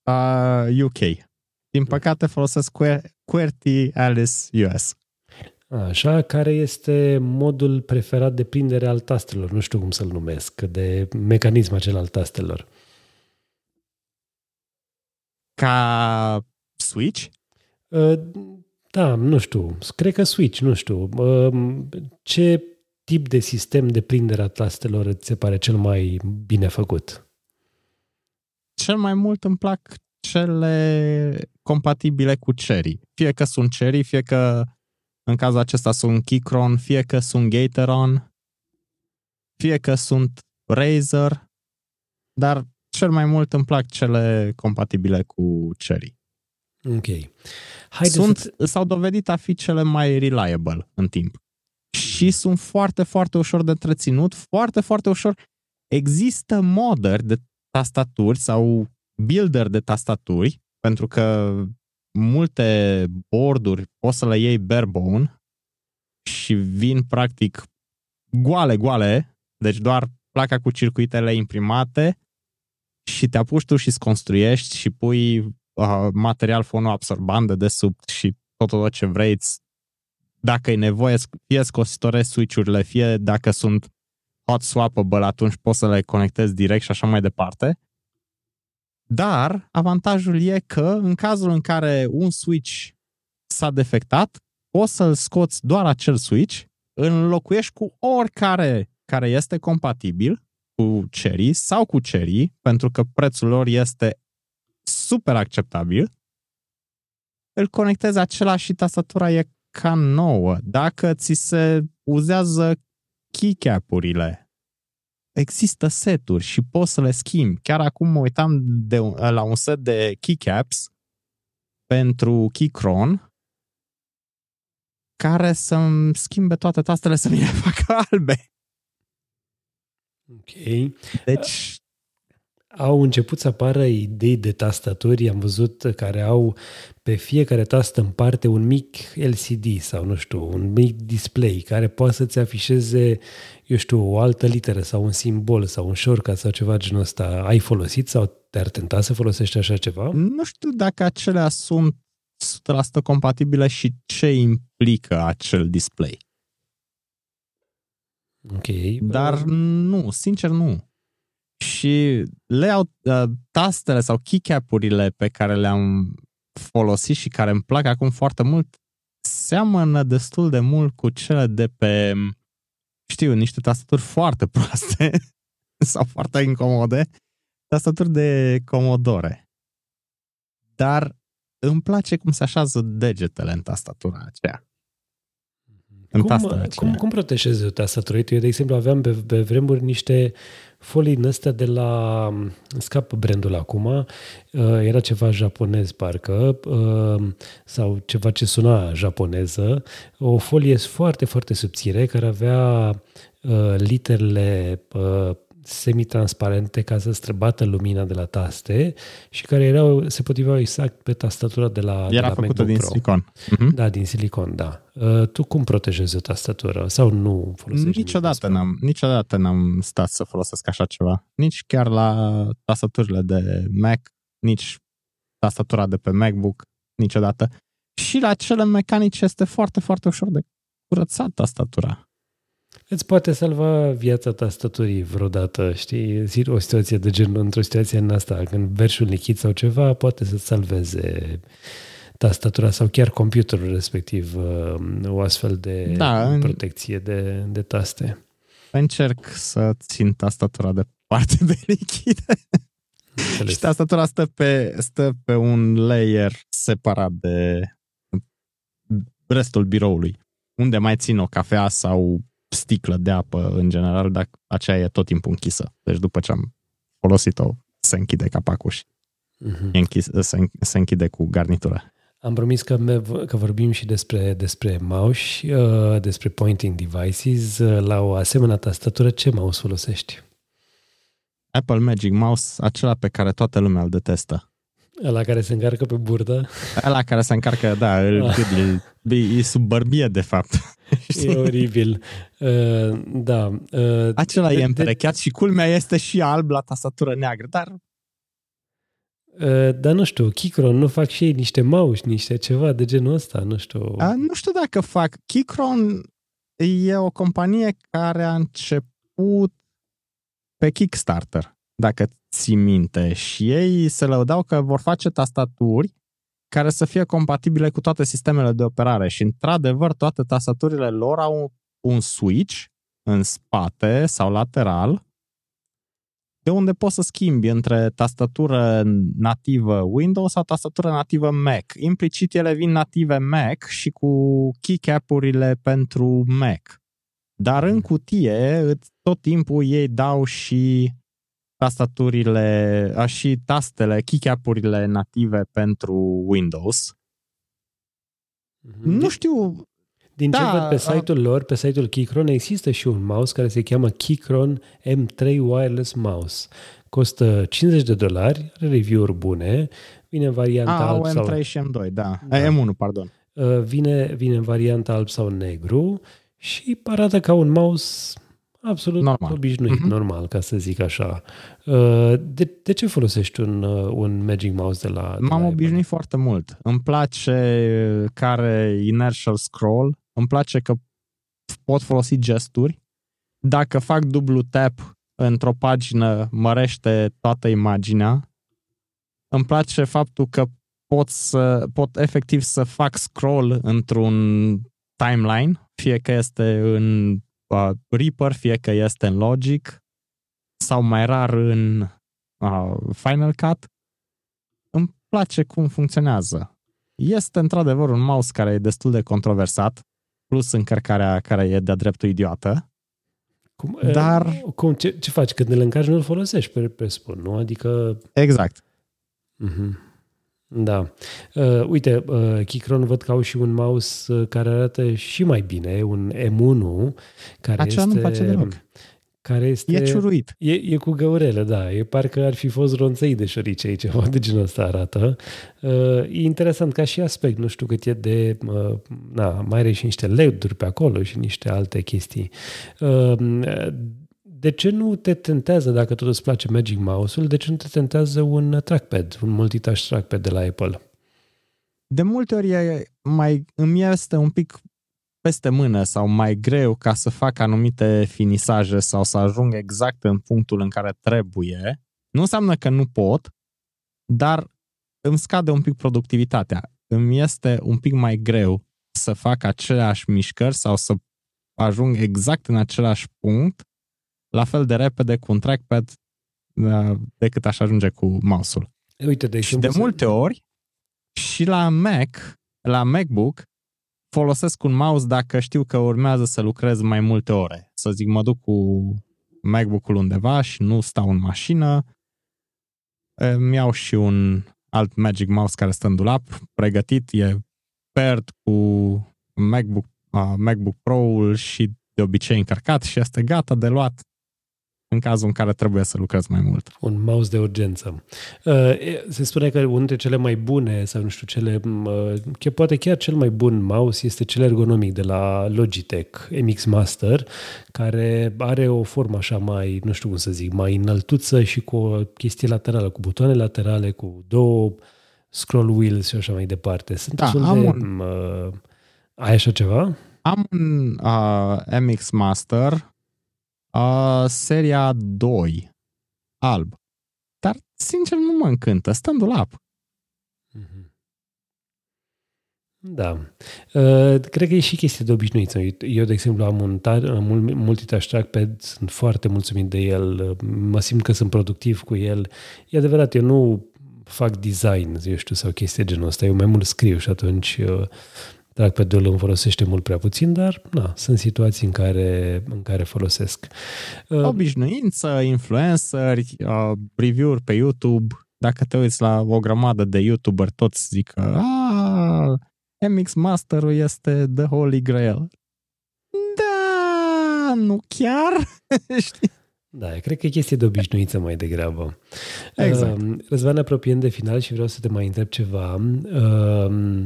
uh, UK. Din păcate folosesc QWERTY Alice US. Așa, care este modul preferat de prindere al tastelor? Nu știu cum să-l numesc, de mecanism acela al tastelor ca Switch? Uh, da, nu știu. Cred că Switch, nu știu. Uh, ce tip de sistem de prindere a tastelor îți se pare cel mai bine făcut? Cel mai mult îmi plac cele compatibile cu Cherry. Fie că sunt Cherry, fie că în cazul acesta sunt Keychron, fie că sunt Gateron, fie că sunt Razer, dar cel mai mult îmi plac cele compatibile cu Cherry. Ok. Haide sunt, să... S-au dovedit a fi cele mai reliable în timp. Și sunt foarte, foarte ușor de întreținut, foarte, foarte ușor. Există modder de tastaturi sau builder de tastaturi, pentru că multe borduri poți să le iei barebone și vin practic goale, goale, deci doar placa cu circuitele imprimate și te apuci tu și îți construiești și pui uh, material fonoabsorbant de desubt și tot, tot ce vreți. Dacă e nevoie, fie scositorezi switch-urile, fie dacă sunt hot swappable, atunci poți să le conectezi direct și așa mai departe. Dar avantajul e că în cazul în care un switch s-a defectat, poți să-l scoți doar acel switch, îl înlocuiești cu oricare care este compatibil cu Cherry sau cu Cherry, pentru că prețul lor este super acceptabil, îl conectezi același și tastatura e ca nouă. Dacă ți se uzează keycap-urile, există seturi și poți să le schimbi. Chiar acum mă uitam de, la un set de keycaps pentru Keychron care să-mi schimbe toate tastele să mi le facă albe. Ok. Deci... Au început să apară idei de tastaturi, am văzut, care au pe fiecare tastă în parte un mic LCD sau, nu știu, un mic display care poate să-ți afișeze, eu știu, o altă literă sau un simbol sau un shortcut sau ceva genul ăsta. Ai folosit sau te-ar tenta să folosești așa ceva? Nu știu dacă acelea sunt 100% compatibile și ce implică acel display. Ok. Dar nu, sincer nu. Și layout, uh, tastele sau keycap-urile pe care le-am folosit și care îmi plac acum foarte mult seamănă destul de mult cu cele de pe, știu, niște tastaturi foarte proaste sau foarte incomode, tastaturi de Commodore. Dar îmi place cum se așează degetele în tastatura aceea. În cum, aceea. cum, cum protejezi o tastatură? Eu, de exemplu, aveam pe, pe vremuri niște folii în astea de la... Scap brandul acum. Uh, era ceva japonez, parcă, uh, sau ceva ce suna japoneză. O folie foarte, foarte subțire, care avea uh, literele semitransparente ca să străbată lumina de la taste și care erau, se potriveau exact pe tastatura de la Era de la făcută din Pro. silicon. Uh-huh. Da, din silicon, da. Uh, tu cum protejezi o tastatură? Sau nu folosești Niciodată n-am, niciodată n-am stat să folosesc așa ceva. Nici chiar la tastaturile de Mac, nici tastatura de pe MacBook, niciodată. Și la cele mecanice este foarte, foarte ușor de curățat tastatura. Îți poate salva viața tastaturii vreodată, știi? O situație de genul, într-o situație în asta, când verși un lichid sau ceva, poate să-ți salveze tastatura sau chiar computerul respectiv o astfel de da, protecție de, de taste. Încerc să țin tastatura de parte de lichide. Înțeles. Și tastatura stă pe, stă pe un layer separat de restul biroului, unde mai țin o cafea sau sticlă de apă în general, dar aceea e tot timpul închisă. Deci după ce am folosit-o, se închide capacul și uh-huh. închis, se, se închide cu garnitura. Am promis că, că vorbim și despre, despre mouse, uh, despre pointing devices. Uh, la o asemenea tastatură, ce mouse folosești? Apple Magic Mouse, acela pe care toată lumea îl detestă. La care se încarcă pe burtă? La care se încarcă, da, îl, ah. e, e sub bărbie, de fapt. E oribil. Uh, da. Uh, Acela de, e împerecheat de... și culmea este și alb la tastatură neagră, dar... Uh, dar nu știu, Keychron nu fac și ei niște mouse, niște ceva de genul ăsta, nu știu. Uh, nu știu dacă fac. Keychron e o companie care a început pe Kickstarter, dacă ții minte, și ei se lăudau că vor face tastaturi care să fie compatibile cu toate sistemele de operare și, într-adevăr, toate tastaturile lor au un switch în spate sau lateral de unde poți să schimbi între tastatură nativă Windows sau tastatură nativă Mac. Implicit ele vin native Mac și cu keycap-urile pentru Mac. Dar în cutie, tot timpul ei dau și tastaturile, și tastele, keycap-urile native pentru Windows. Mm-hmm. Nu știu... Din da, ce văd pe site-ul lor, pe site-ul Keychron, există și un mouse care se cheamă Keychron M3 Wireless Mouse. Costă 50 de dolari, are review-uri bune, vine în varianta A, alb M3 sau... și M2, da. da. M1, pardon. Uh, vine, vine în varianta alb sau negru și arată ca un mouse absolut normal. obișnuit, mm-hmm. normal, ca să zic așa. Uh, de, de ce folosești un, uh, un Magic Mouse de la... De M-am la obișnuit Apple? foarte mult. Îmi place care inertial scroll, îmi place că pot folosi gesturi dacă fac dublu tap într-o pagină, mărește toată imaginea. Îmi place faptul că pot, să, pot efectiv să fac scroll într-un timeline, fie că este în uh, Reaper, fie că este în Logic, sau mai rar în uh, Final Cut. Îmi place cum funcționează. Este într-adevăr un mouse care e destul de controversat, plus încărcarea care e de-a dreptul idiotă. Cum, Dar... Cum, ce, ce faci? Când îl încarci, nu-l folosești, pe, pe spun, nu? Adică... Exact. Uh-huh. Da. Uh, uite, uh, Keychron văd că au și un mouse uh, care arată și mai bine, un M1, care Acela este... nu place deloc. Care este... E ciuruit. E, e cu găurele, da. E parcă ar fi fost ronțăit de șoricei, ceva de genul ăsta arată. Uh, e interesant ca și aspect, nu știu cât e de... Uh, na, mai are și niște LED-uri pe acolo și niște alte chestii. Uh, de ce nu te tentează, dacă tot îți place Magic Mouse-ul, de ce nu te tentează un trackpad, un multitouch trackpad de la Apple? De multe ori e mai, îmi este un pic peste mână sau mai greu ca să fac anumite finisaje sau să ajung exact în punctul în care trebuie. Nu înseamnă că nu pot, dar îmi scade un pic productivitatea. Îmi este un pic mai greu să fac aceleași mișcări sau să ajung exact în același punct la fel de repede cu un trackpad uh, decât aș ajunge cu mouse-ul. Uite, de și de multe ori și la Mac, la MacBook, folosesc un mouse dacă știu că urmează să lucrez mai multe ore. Să zic, mă duc cu MacBook-ul undeva și nu stau în mașină, îmi iau și un alt Magic Mouse care stă în dulap, pregătit, e paired cu MacBook, uh, MacBook Pro-ul și de obicei încărcat și este gata de luat în cazul în care trebuie să lucrezi mai mult. Un mouse de urgență. Uh, se spune că unul dintre cele mai bune, sau nu știu, cele, uh, poate chiar cel mai bun mouse este cel ergonomic de la Logitech, MX Master, care are o formă așa mai, nu știu cum să zic, mai înăltuță și cu o chestie laterală, cu butoane laterale, cu două scroll wheels și așa mai departe. Sunt da, am de... Un... Uh, ai așa ceva? Am un uh, MX Master Uh, seria 2, alb. Dar, sincer, nu mă încântă. Stă în dulap. Mhm. Da. Uh, cred că e și chestie de obișnuiță. Eu, de exemplu, am un, tar, un multitouch trackpad, sunt foarte mulțumit de el, mă simt că sunt productiv cu el. E adevărat, eu nu fac design, eu știu, sau chestii genul ăsta. Eu mai mult scriu și atunci uh, Trackpad-ul îmi folosește mult prea puțin, dar na, sunt situații în care, în care folosesc. Uh, Obișnuință, influenceri, uh, review-uri pe YouTube. Dacă te uiți la o grămadă de YouTuber, toți zic că MX Master-ul este the holy grail. Da, nu chiar, știi? Da, cred că e chestie de obișnuință mai degrabă. Exact. Uh, Răzvan, apropiem de final și vreau să te mai întreb ceva. Uh,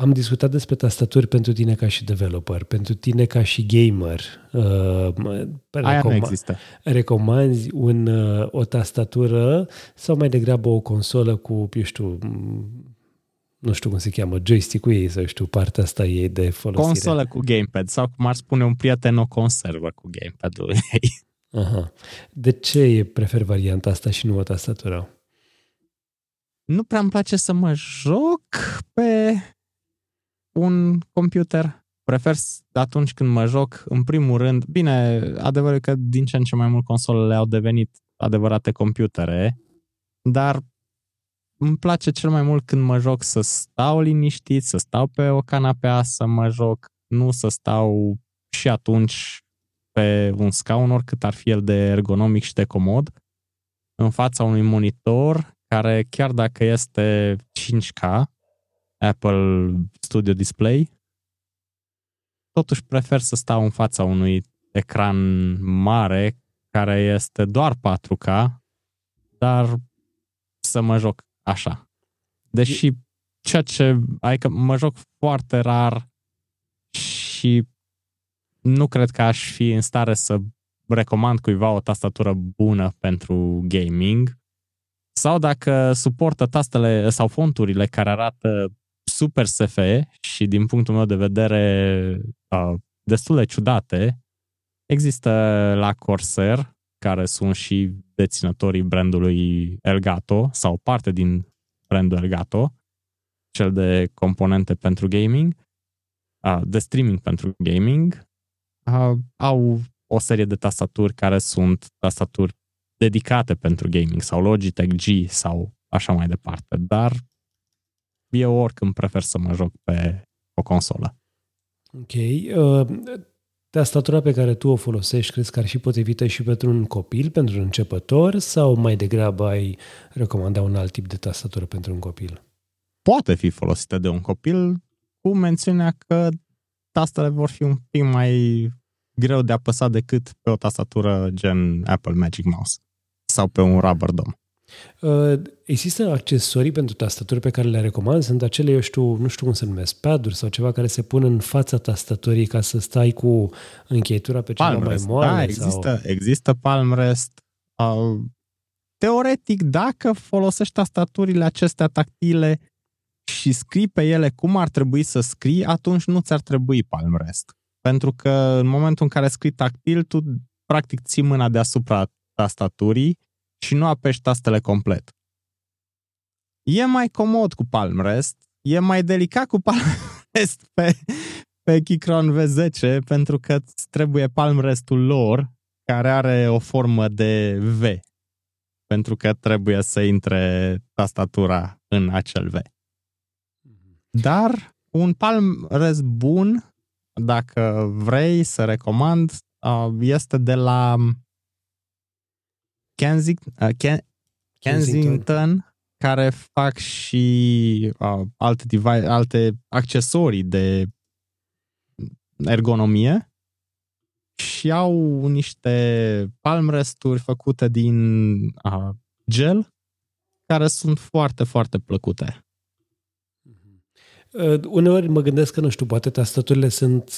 am discutat despre tastaturi pentru tine ca și developer, pentru tine ca și gamer. Uh, Aia nu există. Recomanzi un, uh, o tastatură sau mai degrabă o consolă cu, eu știu, nu știu cum se cheamă, joystick-ul ei sau știu, partea asta ei de folosire. Consolă cu gamepad sau cum ar spune un prieten, o conservă cu gamepad-ul ei. Aha. De ce prefer varianta asta și nu o tastatură? Nu prea îmi place să mă joc pe un computer. Prefer atunci când mă joc, în primul rând, bine, adevărul că din ce în ce mai mult consolele au devenit adevărate computere, dar îmi place cel mai mult când mă joc să stau liniștit, să stau pe o canapea să mă joc, nu să stau și atunci pe un scaun, oricât ar fi el de ergonomic și de comod, în fața unui monitor care, chiar dacă este 5K, Apple Studio Display, totuși prefer să stau în fața unui ecran mare care este doar 4K, dar să mă joc așa. Deși ceea ce, adică mă joc foarte rar și nu cred că aș fi în stare să recomand cuiva o tastatură bună pentru gaming sau dacă suportă tastele sau fonturile care arată super SF și din punctul meu de vedere uh, destul de ciudate, Există la Corsair, care sunt și deținătorii brandului Elgato sau parte din brandul Elgato, cel de componente pentru gaming, de streaming pentru gaming, au o serie de tastaturi care sunt tastaturi dedicate pentru gaming sau Logitech G sau așa mai departe, dar eu oricând prefer să mă joc pe o consolă. Ok. Uh, tastatura pe care tu o folosești, crezi că ar fi potrivită și pentru un copil, pentru un începător, sau mai degrabă ai recomanda un alt tip de tastatură pentru un copil? Poate fi folosită de un copil, cu mențiunea că tastele vor fi un pic mai greu de apăsat decât pe o tastatură gen Apple Magic Mouse sau pe un rubber dom. Uh, există accesorii pentru tastaturi pe care le recomand? Sunt acele, eu știu, nu știu cum se numesc, paduri sau ceva care se pun în fața tastaturii ca să stai cu încheietura pe ceva mai moale? Da, există, sau... există palm rest. Uh, teoretic, dacă folosești tastaturile acestea tactile și scrii pe ele cum ar trebui să scrii, atunci nu ți-ar trebui palm rest. Pentru că în momentul în care scrii tactil, tu practic ții mâna deasupra tastaturii și nu apeși tastele complet. E mai comod cu palm rest, e mai delicat cu palm rest pe, pe Keychron V10 pentru că îți trebuie palm restul lor care are o formă de V pentru că trebuie să intre tastatura în acel V. Dar un palm rest bun, dacă vrei să recomand, este de la Kensington, uh, Ken, Kensington, Kensington, care fac și uh, alte, device, alte accesorii de ergonomie și au niște palmresturi făcute din uh, gel care sunt foarte, foarte plăcute. Uh, uneori mă gândesc că, nu știu, poate tastaturile sunt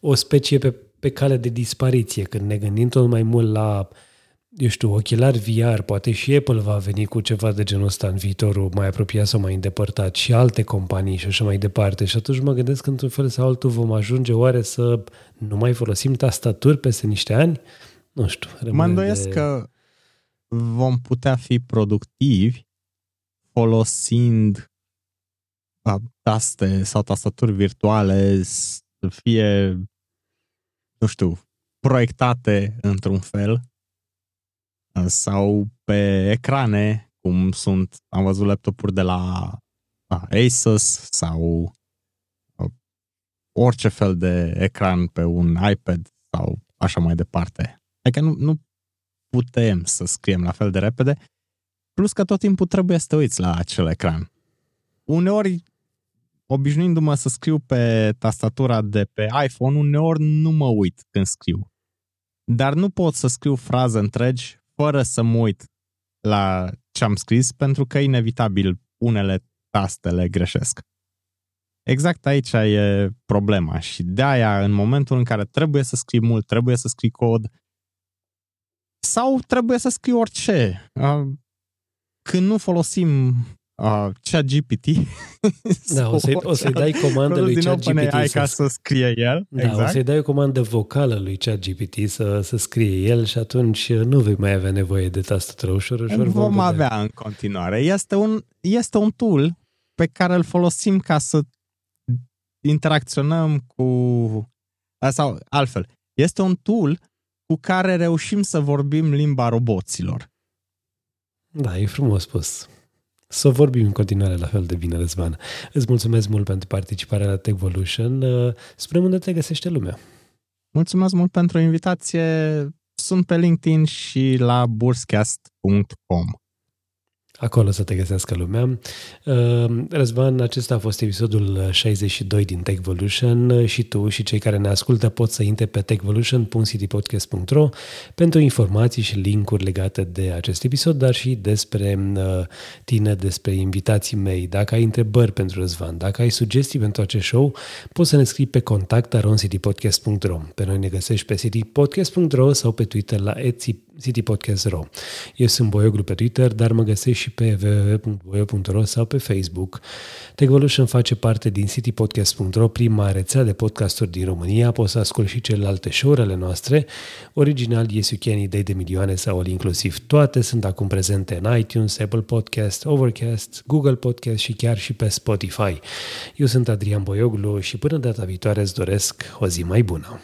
o specie pe, pe cale de dispariție, când ne gândim tot mai mult la uh, eu știu, ochelari VR, poate și Apple va veni cu ceva de genul ăsta în viitorul mai apropiat sau mai îndepărtat și alte companii și așa mai departe. Și atunci mă gândesc că într-un fel sau altul vom ajunge oare să nu mai folosim tastaturi peste niște ani? Nu știu. Mă îndoiesc de... că vom putea fi productivi folosind taste sau tastaturi virtuale să fie, nu știu, proiectate într-un fel sau pe ecrane, cum sunt, am văzut laptopuri de la Asus sau orice fel de ecran pe un iPad sau așa mai departe. Adică nu, nu putem să scriem la fel de repede, plus că tot timpul trebuie să te uiți la acel ecran. Uneori, obișnuindu-mă să scriu pe tastatura de pe iPhone, uneori nu mă uit când scriu. Dar nu pot să scriu fraze întregi fără să mă uit la ce am scris, pentru că inevitabil unele tastele greșesc. Exact aici e problema și de aia în momentul în care trebuie să scrii mult, trebuie să scrii cod sau trebuie să scrii orice. Când nu folosim uh, ChatGPT. Da, o, să-i, o să-i dai comandă lui ChatGPT să, ca să scrie el. Da, exact. o să-i dai o comandă vocală lui ChatGPT să, să scrie el și atunci nu vei mai avea nevoie de tastatură ușor, ușor. Vom, vom avea în continuare. Este un, este un tool pe care îl folosim ca să interacționăm cu... Sau altfel, este un tool cu care reușim să vorbim limba roboților. Da, e frumos spus să vorbim în continuare la fel de bine, Răzvan. Îți mulțumesc mult pentru participarea la Techvolution. Spre unde te găsește lumea. Mulțumesc mult pentru invitație. Sunt pe LinkedIn și la burscast.com acolo să te găsească lumea. Uh, Răzvan, acesta a fost episodul 62 din Techvolution și tu și cei care ne ascultă pot să intre pe techvolution.citypodcast.ro pentru informații și linkuri legate de acest episod, dar și despre uh, tine, despre invitații mei. Dacă ai întrebări pentru Răzvan, dacă ai sugestii pentru acest show, poți să ne scrii pe contact citypodcast.ro. Pe noi ne găsești pe citypodcast.ro sau pe Twitter la citypodcast.ro. Eu sunt Boioglu pe Twitter, dar mă găsești și și pe www.voio.ro sau pe Facebook. Techvolution face parte din citypodcast.ro, prima rețea de podcasturi din România. Poți să asculti și celelalte show ale noastre. Original, Yes You Can, Idei de Milioane sau All Inclusiv. Toate sunt acum prezente în iTunes, Apple Podcast, Overcast, Google Podcast și chiar și pe Spotify. Eu sunt Adrian Boioglu și până data viitoare îți doresc o zi mai bună.